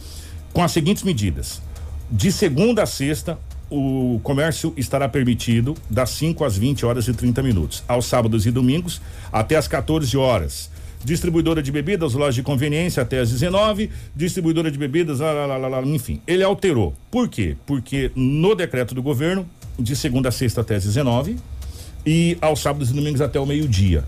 com as seguintes medidas. De segunda a sexta, o comércio estará permitido das 5 às 20 horas e 30 minutos. Aos sábados e domingos, até às 14 horas. Distribuidora de bebidas, loja de conveniência até às 19, distribuidora de bebidas, lá, lá, lá, enfim. Ele alterou. Por quê? Porque no decreto do governo, de segunda a sexta até às 19, e aos sábados e domingos até o meio-dia.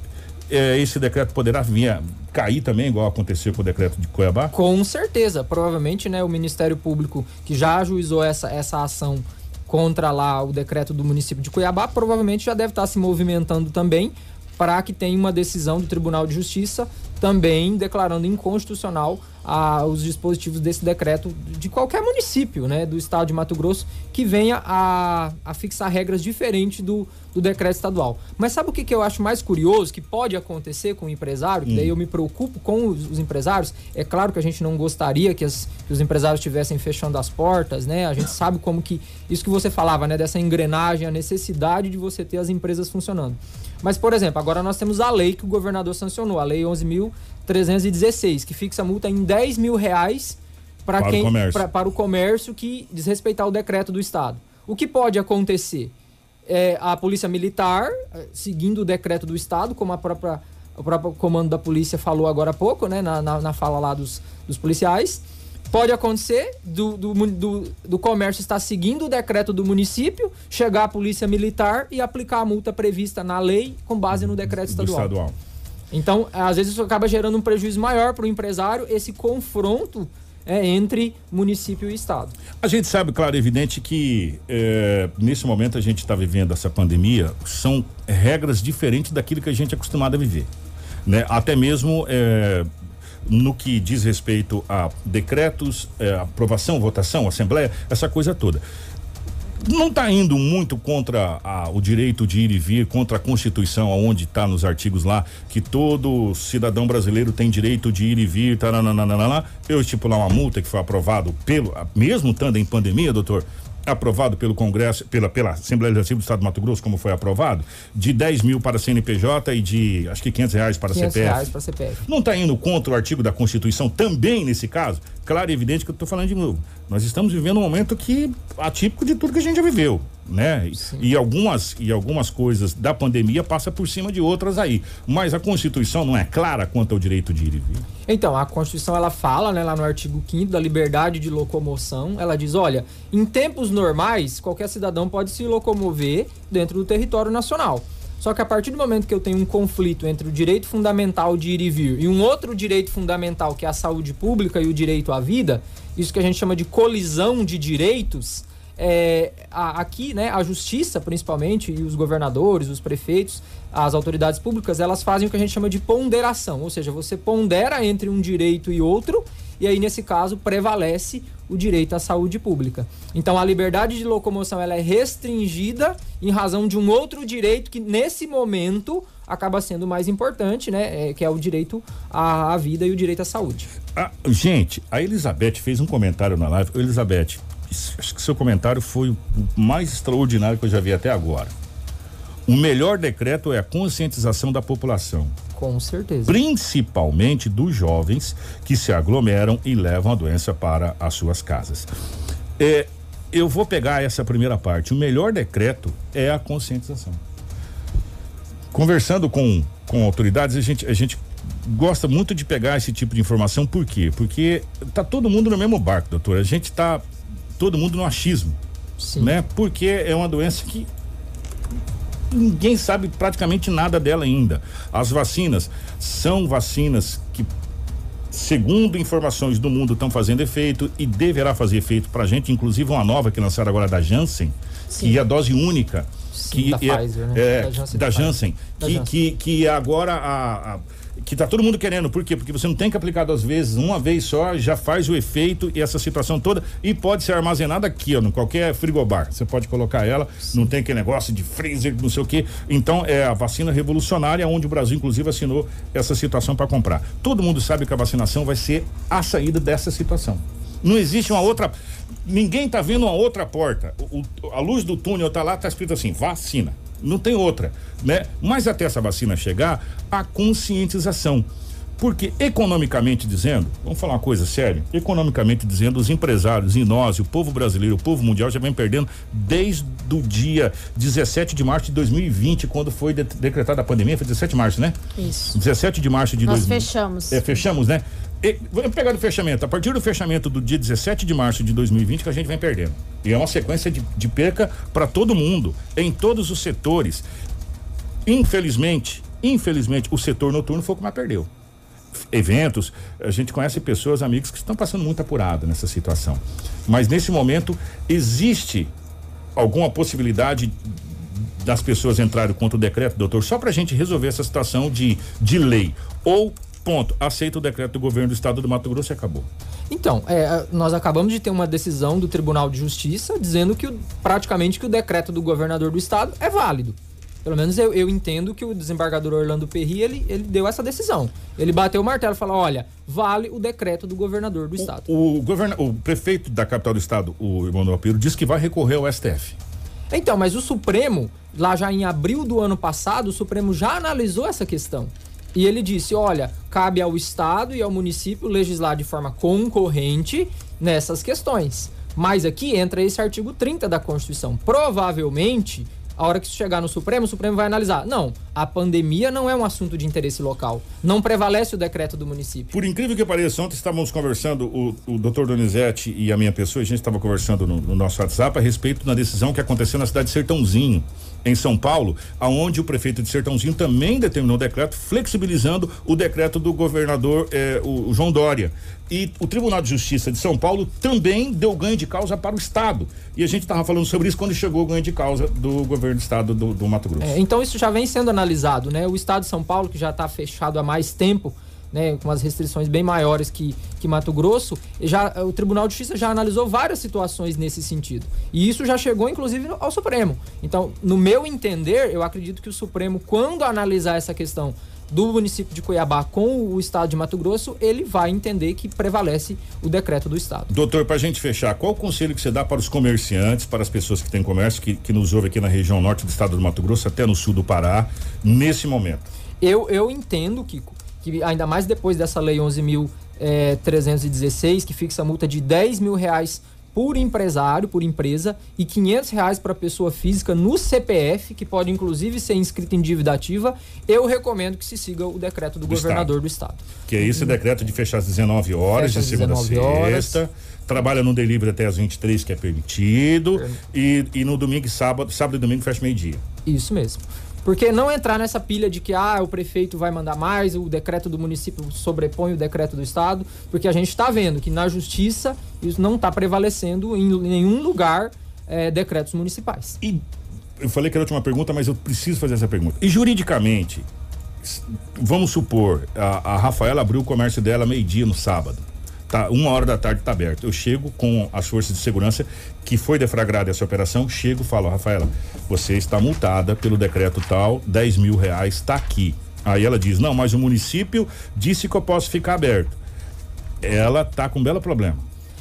É, esse decreto poderá vir cair também, igual aconteceu com o decreto de Cuiabá? Com certeza. Provavelmente, né, o Ministério Público que já ajuizou essa, essa ação contra lá o decreto do município de Cuiabá, provavelmente já deve estar se movimentando também para que tenha uma decisão do Tribunal de Justiça também declarando inconstitucional a, os dispositivos desse decreto de qualquer município né, do estado de Mato Grosso que venha a, a fixar regras diferentes do, do decreto estadual. Mas sabe o que, que eu acho mais curioso que pode acontecer com o empresário? Que daí hum. eu me preocupo com os, os, empresários. É claro que a gente não gostaria que, as, que os empresários estivessem fechando as portas, né? A gente sabe como que. Isso que você falava, né? Dessa engrenagem, a necessidade de você ter as empresas funcionando. Mas, por exemplo, agora nós temos a lei que o governador sancionou, a lei 11.000 316, que fixa a multa em 10 mil reais para quem o pra, para o comércio que desrespeitar o decreto do Estado. O que pode acontecer? É, a polícia militar, eh, seguindo o decreto do Estado, como a própria, o próprio comando da polícia falou agora há pouco, né, na, na, na fala lá dos, dos policiais, pode acontecer do, do, do, do, comércio estar seguindo o decreto do município, chegar a polícia militar e aplicar a multa prevista na lei com base no decreto estadual. estadual. Então, às vezes isso acaba gerando um prejuízo maior para o empresário, esse confronto é, entre município e estado. A gente sabe, claro, evidente que é, nesse momento a gente está vivendo essa pandemia, são regras diferentes daquilo que a gente é acostumado a viver. Né? Até mesmo é, no que diz respeito a decretos, é, aprovação, votação, assembleia, essa coisa toda. Não está indo muito contra a, o direito de ir e vir, contra a Constituição, onde está nos artigos lá, que todo cidadão brasileiro tem direito de ir e vir, taranana, eu estipular uma multa que foi aprovado pelo, mesmo estando em pandemia, doutor, aprovado pelo Congresso, pela, pela Assembleia Legislativa do Estado do Mato Grosso, como foi aprovado, de 10 mil para CNPJ e de acho que 500 reais para 500 CPF. Reais para CPF. Não está indo contra o artigo da Constituição também nesse caso? Claro e evidente que eu estou falando de novo. Nós estamos vivendo um momento que atípico de tudo que a gente já viveu né? E algumas e algumas coisas da pandemia passa por cima de outras aí. Mas a Constituição não é clara quanto ao direito de ir e vir. Então, a Constituição ela fala, né, lá no artigo 5 da liberdade de locomoção, ela diz, olha, em tempos normais, qualquer cidadão pode se locomover dentro do território nacional. Só que a partir do momento que eu tenho um conflito entre o direito fundamental de ir e vir e um outro direito fundamental que é a saúde pública e o direito à vida, isso que a gente chama de colisão de direitos, é, a, aqui, né, a justiça, principalmente, e os governadores, os prefeitos, as autoridades públicas, elas fazem o que a gente chama de ponderação, ou seja, você pondera entre um direito e outro, e aí, nesse caso, prevalece o direito à saúde pública. Então, a liberdade de locomoção ela é restringida em razão de um outro direito que, nesse momento, acaba sendo mais importante, né? É, que é o direito à, à, vida e o direito à saúde. Ah, gente, a Elizabeth fez um comentário na live. Elizabeth, acho que seu comentário foi o mais extraordinário que eu já vi até agora. O melhor decreto é a conscientização da população. Com certeza. Principalmente dos jovens que se aglomeram e levam a doença para as suas casas. É, eu vou pegar essa primeira parte. O melhor decreto é a conscientização. Conversando com, com autoridades, a gente, a gente gosta muito de pegar esse tipo de informação, por quê? Porque tá todo mundo no mesmo barco, doutor. A gente tá todo mundo no achismo. Sim. Né? Porque é uma doença que ninguém sabe praticamente nada dela ainda. As vacinas são vacinas que segundo informações do mundo estão fazendo efeito e deverá fazer efeito pra gente, inclusive uma nova que lançaram agora da Janssen, Sim. que é a dose única. Sim, que da é, Pfizer, né? é, Da Janssen da. Janssen, Da que, Janssen. que, que agora a, a- que tá todo mundo querendo, por quê? Porque você não tem que aplicar duas vezes, uma vez só já faz o efeito e essa situação toda e pode ser armazenada aqui, ó, em qualquer frigobar. Você pode colocar ela, não tem aquele negócio de freezer, não sei o quê. Então é a vacina revolucionária onde o Brasil inclusive assinou essa situação para comprar. Todo mundo sabe que a vacinação vai ser a saída dessa situação. Não existe uma outra. Ninguém tá vendo uma outra porta. O- o- a luz do túnel tá lá, tá escrito assim: vacina. Não tem outra, né? Mas até essa vacina chegar, a conscientização. Porque economicamente dizendo, vamos falar uma coisa séria, economicamente dizendo, os empresários e nós, o povo brasileiro, o povo mundial já vem perdendo desde o dia 17 de março de 2020, quando foi de- decretada a pandemia, foi 17 de março, né? Isso. 17 de março de Nós 2000. fechamos. É, fechamos, né? Vamos pegar do fechamento. A partir do fechamento do dia 17 de março de 2020 que a gente vem perdendo. E é uma sequência de, de perca para todo mundo, em todos os setores. Infelizmente, infelizmente, o setor noturno foi o que mais perdeu. Eventos, a gente conhece pessoas, amigos que estão passando muito apurado nessa situação. Mas nesse momento existe alguma possibilidade das pessoas entrarem contra o decreto, doutor, só para a gente resolver essa situação de, de lei. Ou, ponto, aceita o decreto do governo do estado do Mato Grosso e acabou. Então, é, nós acabamos de ter uma decisão do Tribunal de Justiça dizendo que o- praticamente que o decreto do governador do estado é válido. Pelo menos eu, eu entendo que o desembargador Orlando Perri, ele, ele deu essa decisão. Ele bateu o martelo e falou, olha, vale o decreto do governador do estado. O, governa, o prefeito da capital do estado, o Emanuel Piro, disse que vai recorrer ao STF. Então, mas o Supremo, lá já em abril do ano passado, o Supremo já analisou essa questão. E ele disse: olha, cabe ao Estado e ao município legislar de forma concorrente nessas questões. Mas aqui entra esse artigo 30 da Constituição. Provavelmente, a hora que isso chegar no Supremo, o Supremo vai analisar. Não, a pandemia não é um assunto de interesse local. Não prevalece o decreto do município. Por incrível que pareça, ontem estávamos conversando, o, o doutor Donizete e a minha pessoa, a gente estava conversando no, no nosso WhatsApp a respeito da decisão que aconteceu na cidade de Sertãozinho, em São Paulo, aonde o prefeito de Sertãozinho também determinou o decreto, flexibilizando o decreto do governador eh, o, o João Dória. E o Tribunal de Justiça de São Paulo também deu ganho de causa para o Estado. E a gente estava falando sobre isso quando chegou o ganho de causa do governo do Estado do, do Mato Grosso. É, então isso já vem sendo analisado, né? O estado de São Paulo, que já está fechado há mais tempo, né, com as restrições bem maiores que, que Mato Grosso, já, o Tribunal de Justiça já analisou várias situações nesse sentido. E isso já chegou, inclusive, ao Supremo. Então, no meu entender, eu acredito que o Supremo, quando analisar essa questão do município de Cuiabá com o estado de Mato Grosso, ele vai entender que prevalece o decreto do estado. Doutor, para a gente fechar, qual o conselho que você dá para os comerciantes, para as pessoas que têm comércio, que, que nos ouvem aqui na região norte do estado do Mato Grosso, até no sul do Pará, nesse momento? Eu, eu entendo, Kiko, que ainda mais depois dessa lei 11.316, que fixa a multa de 10 mil reais por empresário, por empresa, e 500 reais para pessoa física no CPF, que pode inclusive ser inscrito em dívida ativa, eu recomendo que se siga o decreto do, Do governador do estado. Que é esse decreto de fechar às 19 horas, Fecha de segunda a 19 horas. sexta. Trabalha no delivery até às 23, que é permitido. E, e no domingo e sábado, sábado e domingo fecha meio-dia. Isso mesmo. Porque não entrar nessa pilha de que ah, o prefeito vai mandar mais, o decreto do município sobrepõe o decreto do estado, porque a gente está vendo que na justiça isso não está prevalecendo em nenhum lugar eh, decretos municipais. E eu falei que era a última pergunta, mas eu preciso fazer essa pergunta. E juridicamente, vamos supor, a, a Rafaela abriu o comércio dela meio-dia no sábado. Tá, uma hora da tarde tá aberto. Eu chego com as forças de segurança que foi deflagrada essa operação, chego e falo, Rafaela, você está multada pelo decreto tal, 10 mil reais, está aqui. Aí ela diz, não, mas o município disse que eu posso ficar aberto. Ela tá com um belo problema.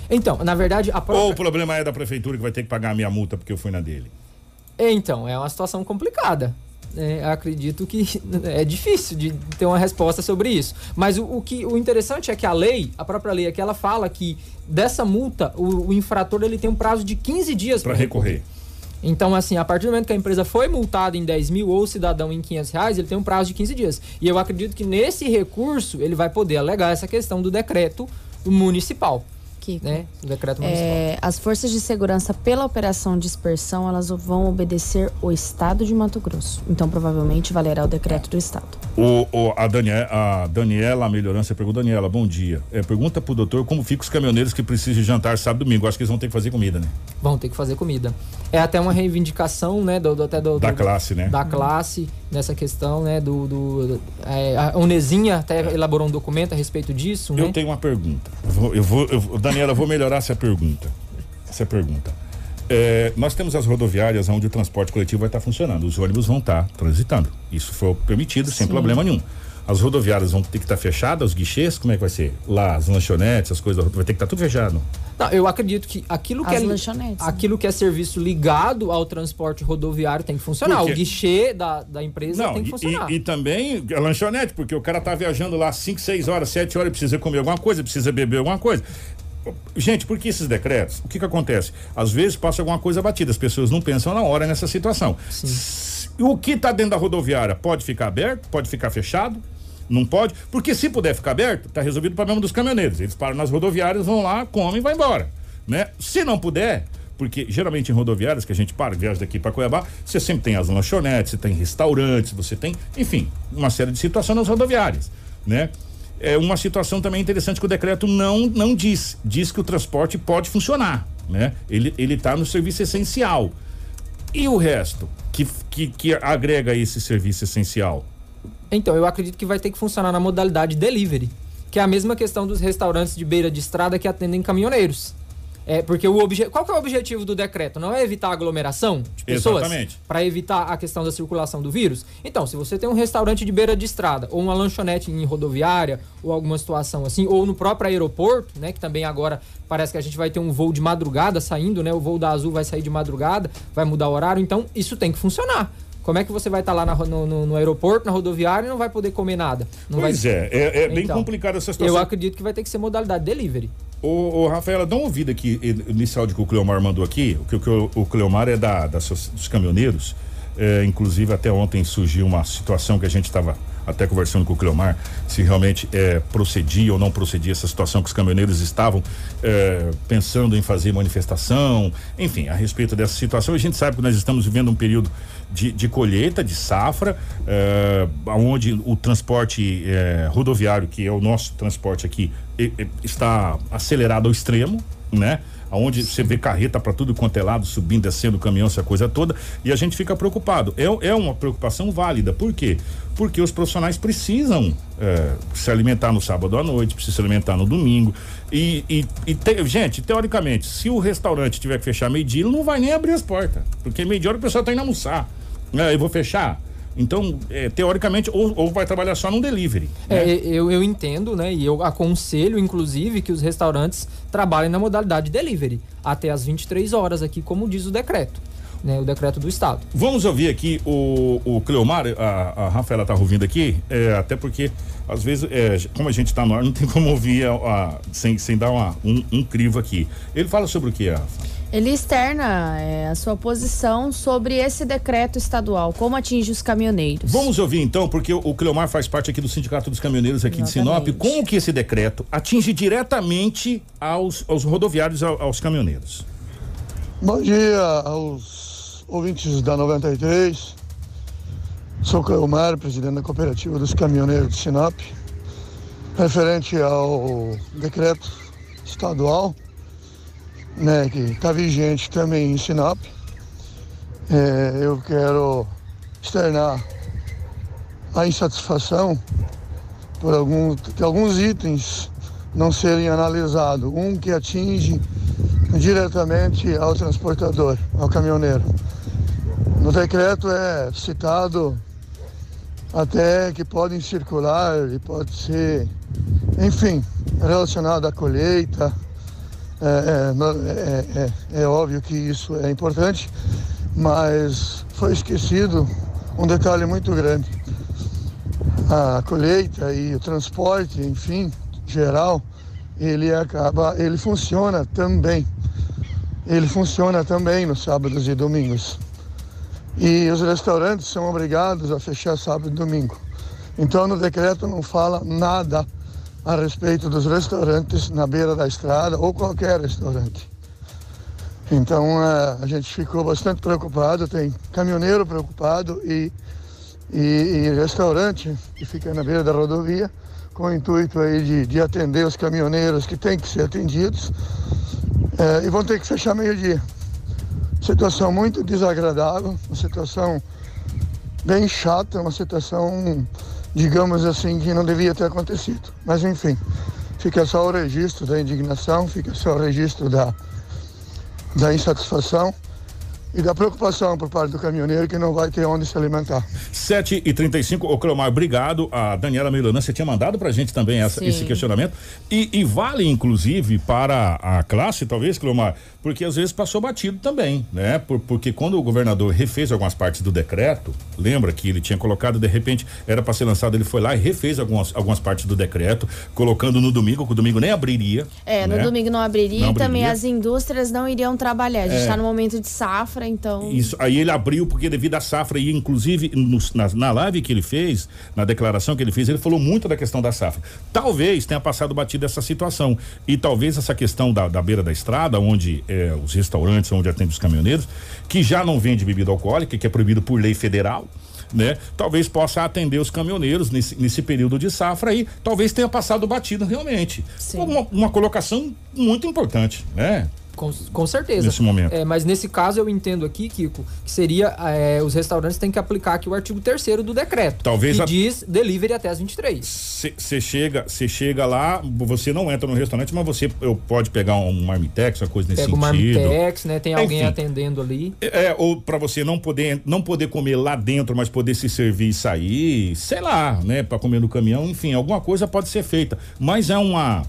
Então, na verdade, a própria... Ou o problema é da prefeitura que vai ter que pagar a minha multa porque eu fui na dele. Então, é uma situação complicada. É, acredito que é difícil de ter uma resposta sobre isso. Mas o, o que o interessante é que a lei, a própria lei aqui, ela fala que dessa multa, o, o infrator ele tem um prazo de 15 dias Para recorrer. Então, assim, a partir do momento que a empresa foi multada em 10 mil ou o cidadão em 500 reais, ele tem um prazo de 15 dias. E eu acredito que nesse recurso ele vai poder alegar essa questão do decreto municipal. Kiko. Né? O decreto municipal. É, as forças de segurança, pela operação dispersão, elas vão obedecer o Estado de Mato Grosso. Então, provavelmente, valerá o decreto do Estado. O, o- a, Daniela, a Daniela Melhorança pergunta, Daniela, bom dia. É, pergunta pro doutor como ficam os caminhoneiros que precisam de jantar sábado e domingo. Acho que eles vão ter que fazer comida, né? Vão ter que fazer comida. É até uma reivindicação, né, do, do- até do, Da do- classe, né? Da classe, nessa questão, né, do... do é, a Unezinha até elaborou um documento a respeito disso, né? Eu tenho uma pergunta. Eu vou, eu vou, eu Daniela, eu vou melhorar essa pergunta. Essa pergunta. É, nós temos as rodoviárias onde o transporte coletivo vai estar funcionando. Os ônibus vão estar transitando. Isso foi permitido sem Sim. problema nenhum. As rodoviárias vão ter que estar fechadas, os guichês, como é que vai ser? Lá, as lanchonetes, as coisas, vai ter que estar tudo fechado. Não, eu acredito que aquilo que As é lanchonetes, né? aquilo que é serviço ligado ao transporte rodoviário tem que funcionar. Por quê? O guichê da, da empresa Não, tem que e- funcionar. e, e também a lanchonete, porque o cara tá viajando lá 5, 6 horas, 7 horas, precisa comer alguma coisa, precisa beber alguma coisa. Gente, por que esses decretos? O que que acontece? Às vezes passa alguma coisa batida, as pessoas não pensam na hora nessa situação. S- O que está dentro da rodoviária pode ficar aberto, pode ficar fechado, não pode, porque se puder ficar aberto, tá resolvido o problema dos caminhoneiros. Eles param nas rodoviárias, vão lá, comem e vai embora, né? Se não puder, porque geralmente em rodoviárias que a gente para, viaja daqui para Cuiabá, você sempre tem as lanchonetes, você tem restaurantes, você tem, enfim, uma série de situações nas rodoviárias, né? É uma situação também interessante que o decreto não não diz, diz que o transporte pode funcionar, né? Ele ele tá no serviço essencial. E o resto que que, que agrega esse serviço essencial? Então, eu acredito que vai ter que funcionar na modalidade delivery, que é a mesma questão dos restaurantes de beira de estrada que atendem caminhoneiros. É, porque o obje... qual que é o objetivo do decreto? Não é evitar a aglomeração de pessoas? Para evitar a questão da circulação do vírus? Então, se você tem um restaurante de beira de estrada, ou uma lanchonete em rodoviária, ou alguma situação assim, ou no próprio aeroporto, né? Que também agora parece que a gente vai ter um voo de madrugada saindo, né? O voo da Azul vai sair de madrugada, vai mudar o horário, então isso tem que funcionar. Como é que você vai estar lá na no, no- no aeroporto, na rodoviária e não vai poder comer nada? Não Pois vai... é, é, é bem Então, complicada essa situação. Eu acredito que vai ter que ser modalidade delivery. Ô, ô Rafaela, dá uma ouvida aqui nesse áudio que o Cleomar mandou aqui, que, que o, o Cleomar é da, da dos caminhoneiros. É, inclusive, até ontem surgiu uma situação que a gente estava até conversando com o Cleomar, se realmente é, procedia ou não procedia essa situação que os caminhoneiros estavam é, pensando em fazer manifestação, enfim, a respeito dessa situação. A gente sabe que nós estamos vivendo um período de, de colheita, de safra, é, onde o transporte é, rodoviário, que é o nosso transporte aqui, está acelerado ao extremo, né? Onde você vê carreta para tudo quanto é lado, subindo, descendo caminhão, essa coisa toda, e a gente fica preocupado. É, é uma preocupação válida. Por quê? Porque os profissionais precisam é, se alimentar no sábado à noite, precisam se alimentar no domingo. E, e, e te- gente, teoricamente, se o restaurante tiver que fechar meio-dia, ele não vai nem abrir as portas. Porque meio-dia o pessoal tá indo almoçar. É, eu vou fechar. Então, é, teoricamente, ou, ou vai trabalhar só num delivery. É, né? eu, eu entendo, né? E eu aconselho, inclusive, que os restaurantes trabalhem na modalidade delivery até as 23 horas aqui, como diz o decreto, né? O decreto do Estado. Vamos ouvir aqui o, o Cleomar, a, a Rafaela tá ouvindo aqui, é, até porque, às vezes, é, como a gente tá no ar, não tem como ouvir a- a- sem, sem dar uma- um, um crivo aqui. Ele fala sobre o que, Rafa? Ele externa é, a sua posição sobre esse decreto estadual, como atinge os caminhoneiros. Vamos ouvir então, porque o, Cleomar faz parte aqui do Sindicato dos Caminhoneiros aqui de Sinop, como que esse decreto atinge diretamente aos, aos rodoviários, ao- aos caminhoneiros. Bom dia aos ouvintes da 93. Sou Cleomar, presidente da Cooperativa dos Caminhoneiros de Sinop. Referente ao decreto estadual, né, que está vigente também em Sinop, é, eu quero externar a insatisfação por alguns itens não serem analisados. Um que atinge diretamente ao transportador, ao caminhoneiro. No decreto é citado até que podem circular e pode ser, enfim, relacionado à colheita. É, é, no- é- é- é óbvio que isso é importante, mas foi esquecido um detalhe muito grande. A colheita e o transporte, enfim, geral, ele acaba, ele funciona também. Ele funciona também nos sábados e domingos. E os restaurantes são obrigados a fechar sábado e domingo. Então no decreto não fala nada a respeito dos restaurantes na beira da estrada ou qualquer restaurante. Então a, gente ficou bastante preocupado, tem caminhoneiro preocupado e, e, e, restaurante que fica na beira da rodovia com o intuito aí de, de atender os caminhoneiros que têm que ser atendidos é, e vão ter que fechar meio-dia. Situação muito desagradável, uma situação bem chata, uma situação, digamos assim, que não devia ter acontecido. Mas enfim, fica só o registro da indignação, fica só o registro da, da insatisfação e da preocupação por parte do caminhoneiro que não vai ter onde se alimentar. 7 e 35 Ô Clomar, obrigado. A Daniela Milana, você tinha mandado pra gente também essa, esse questionamento. E, e, vale, inclusive, para a classe, talvez, Clomar, porque às vezes passou batido também, né? Por, porque quando o governador refez algumas partes do decreto, lembra que ele tinha colocado, de repente, era para ser lançado, ele foi lá e refez algumas, algumas partes do decreto, colocando no domingo, que o domingo nem abriria. É, né? no domingo não abriria, Não e também abriria. as indústrias não iriam trabalhar. A gente É. está no momento de safra, então. Isso, aí ele abriu porque devido à safra e inclusive nos- na, na live que ele fez, na declaração que ele fez, ele falou muito da questão da safra. Talvez tenha passado batido essa situação e talvez essa questão da, da beira da estrada, onde é, os restaurantes, onde atende os caminhoneiros, que já não vende bebida alcoólica, que é proibido por lei federal, né? Talvez possa atender os caminhoneiros nesse, nesse período de safra aí, talvez tenha passado batido realmente. Uma, uma colocação muito importante, né? Com, com certeza. Nesse momento. É, mas nesse caso eu entendo aqui, Kiko, que seria é, os restaurantes têm que aplicar aqui o artigo 3 do decreto. Talvez que a- diz delivery até as 23. Você chega, você chega lá, você não entra no restaurante, mas você eu, pode pegar um marmitex, uma coisa nesse Pega o sentido. Marmitex, né? Tem alguém Enfim. atendendo ali. É, ou para você não poder não poder comer lá dentro, mas poder se servir e sair, sei lá, né, para comer no caminhão, enfim, alguma coisa pode ser feita, mas é uma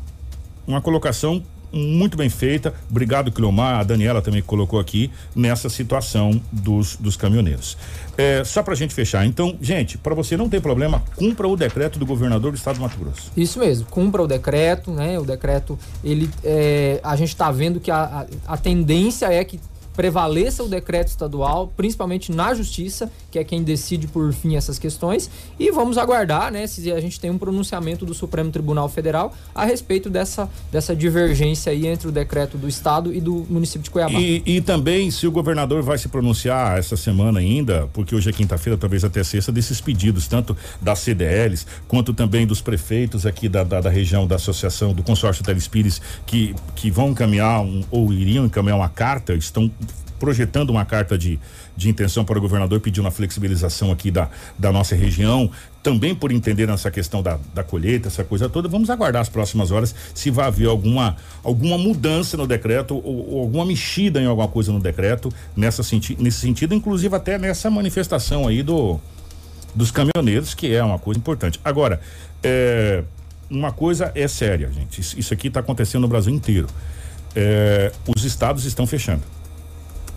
uma colocação muito bem feita. Obrigado, Cleomar, a Daniela também colocou aqui nessa situação dos, dos caminhoneiros. É, só pra gente fechar, então, gente, para você não ter problema, cumpra o decreto do governador do estado do Mato Grosso. Isso mesmo, cumpra o decreto, né? O decreto, ele, é, a gente está vendo que a, a, a tendência é que prevaleça o decreto estadual, principalmente na justiça, que é quem decide por fim essas questões, e vamos aguardar, né, se a gente tem um pronunciamento do Supremo Tribunal Federal a respeito dessa, dessa divergência aí entre o decreto do estado e do município de Cuiabá. E, e também se o governador vai se pronunciar essa semana ainda, porque hoje é quinta-feira, talvez até sexta, desses pedidos, tanto das CDLs, quanto também dos prefeitos aqui da, da, da região da associação, do consórcio Telespires, que, que vão encaminhar um, ou iriam encaminhar uma carta, estão projetando uma carta de, de intenção para o governador pedindo a flexibilização aqui da, da nossa região, também por entender nessa questão da, da colheita, essa coisa toda. Vamos aguardar as próximas horas se vai haver alguma, alguma mudança no decreto ou, ou alguma mexida em alguma coisa no decreto nessa senti nesse sentido, inclusive até nessa manifestação aí do dos caminhoneiros, que é uma coisa importante. Agora, é, uma coisa é séria, gente. Isso, isso aqui está acontecendo no Brasil inteiro. É, os estados estão fechando.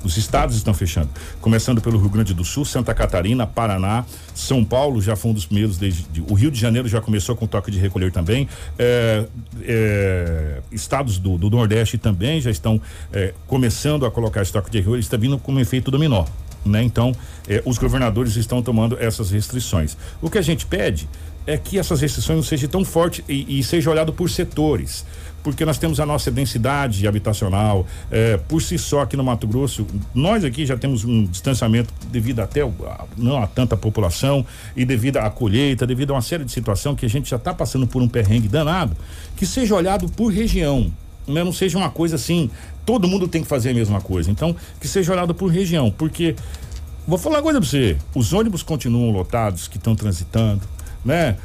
Os estados estão fechando, começando pelo Rio Grande do Sul, Santa Catarina, Paraná, São Paulo já foi um dos primeiros desde de- o Rio de Janeiro já começou com toque de recolher também, é, é, estados do, do Nordeste também já estão é, começando a colocar esse toque de recolher, está vindo como efeito dominó, né? Então, é, os governadores estão tomando essas restrições. O que a gente pede é que essas restrições não sejam tão fortes e, e seja olhado por setores porque nós temos a nossa densidade habitacional, eh, por si só aqui no Mato Grosso, nós aqui já temos um distanciamento devido até a, não a tanta população e devido à colheita, devido a uma série de situações que a gente já está passando por um perrengue danado, que seja olhado por região, né? não seja uma coisa assim, todo mundo tem que fazer a mesma coisa. Então, que seja olhado por região, porque Vou falar uma coisa pra você. Os ônibus continuam lotados que estão transitando, né?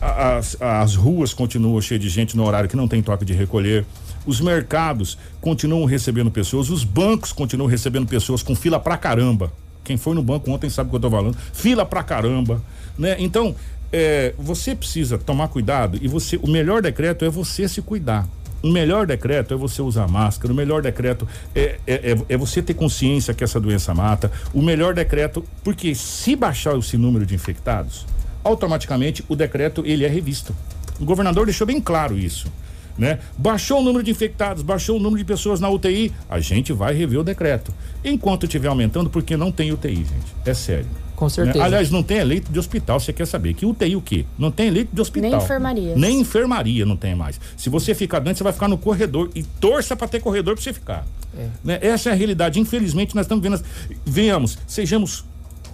As, as ruas continuam cheias de gente no horário que não tem toque de recolher. Os mercados continuam recebendo pessoas. Os bancos continuam recebendo pessoas com fila pra caramba. Quem foi no banco ontem sabe o que eu tô falando. Fila pra caramba, né? Então, é, você precisa tomar cuidado e você, o melhor decreto é você se cuidar. o melhor decreto é você usar máscara, o melhor decreto é, é, é, é você ter consciência que essa doença mata, o melhor decreto, porque se baixar esse número de infectados, automaticamente o decreto ele é revisto. O governador deixou bem claro isso. Né? Baixou o número de infectados, baixou o número de pessoas na UTI, a gente vai rever o decreto. Enquanto estiver aumentando, porque não tem UTI, gente. É sério. Com certeza. Né? Aliás, não tem leito de hospital, você quer saber. Que UTI o quê? Não tem leito de hospital. Nem enfermaria. Nem enfermaria não tem mais. Se você ficar doente, você vai ficar no corredor e torça para ter corredor para você ficar. É. Né? Essa é a realidade. Infelizmente, nós estamos vendo. As... Venhamos, sejamos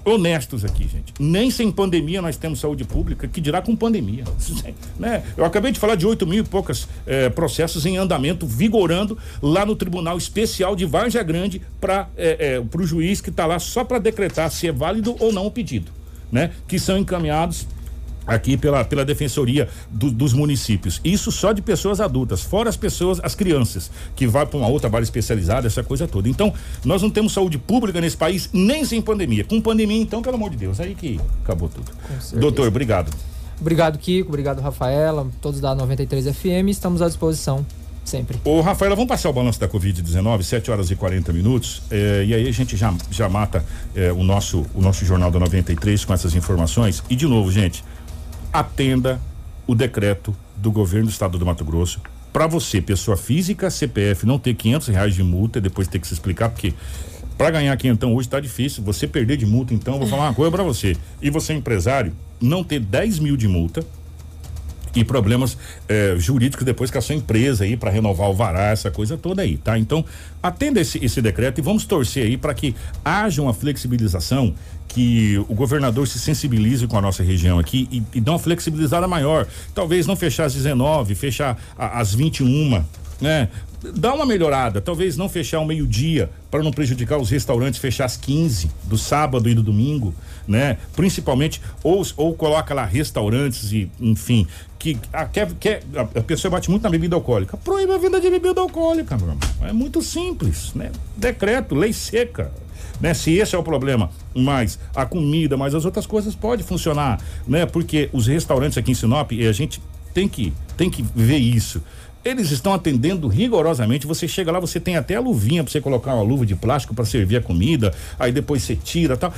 honestos aqui, gente. Nem sem pandemia nós temos saúde pública, que dirá com pandemia. né? Eu acabei de falar de 8 mil e poucos eh, processos em andamento, vigorando lá no Tribunal Especial de Varja Grande para eh, eh, o juiz que está lá só para decretar se é válido ou não o pedido. Né? Que são encaminhados aqui pela, pela defensoria do, dos municípios. Isso só de pessoas adultas, fora as pessoas, as crianças, que vai para uma outra vara especializada, essa coisa toda. Então, nós não temos saúde pública nesse país nem sem pandemia. Com pandemia, então, pelo amor de Deus, aí que acabou tudo. Doutor, obrigado. Obrigado, Kiko. Obrigado, Rafaela. Todos da 93 FM. Estamos à disposição sempre. Ô, Rafaela, vamos passar o balanço da Covid-19, 7 horas e 40 minutos. Eh, e aí a gente já, já mata eh, o, nosso, o nosso Jornal da 93 com essas informações. E de novo, gente, atenda o decreto do governo do estado do Mato Grosso para você, pessoa física, CPF, não ter 500 reais de multa e depois ter que se explicar, porque para ganhar quinhentão hoje tá difícil. Você perder de multa, então, vou falar uma coisa para você. E você, empresário, não ter 10 mil de multa e problemas eh, jurídicos depois com a sua empresa aí para renovar o vará, essa coisa toda aí, tá? Então, atenda esse, esse decreto e vamos torcer aí para que haja uma flexibilização que o governador se sensibilize com a nossa região aqui e, e dê uma flexibilizada maior. Talvez não fechar às 19, fechar às 21, né? Dá uma melhorada, talvez não fechar ao meio-dia para não prejudicar os restaurantes, fechar às 15 do sábado e do domingo, né? Principalmente ou ou coloca lá restaurantes e, enfim, que a, quer, quer, a, pessoa bate muito na bebida alcoólica. Proíbe a venda de bebida alcoólica, meu irmão. É muito simples, né? Decreto, lei seca né? Se esse é o problema, mas a comida, mas as outras coisas pode funcionar, né? Porque os restaurantes aqui em Sinop, a gente tem que tem que ver isso. Eles estão atendendo rigorosamente. Você chega lá, você tem até a luvinha para você colocar uma luva de plástico para servir a comida, aí depois você tira, tal.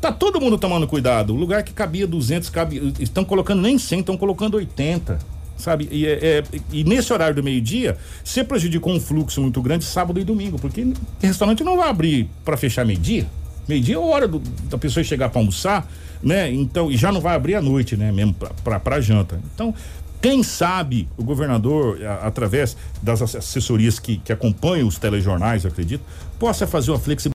Tá todo mundo tomando cuidado. O lugar que cabia 200, cabe, estão colocando nem 100, estão colocando 80 sabe? E, é, é, e nesse horário do meio-dia, você prejudicou um fluxo muito grande sábado e domingo, porque restaurante não vai abrir para fechar meio-dia. Meio-dia é hora do, da pessoa chegar para almoçar, né? Então, e já não vai abrir à noite, né? Mesmo para janta. Então, quem sabe o governador, a, através das assessorias que, que acompanham os telejornais, acredito, possa fazer uma flexibilidade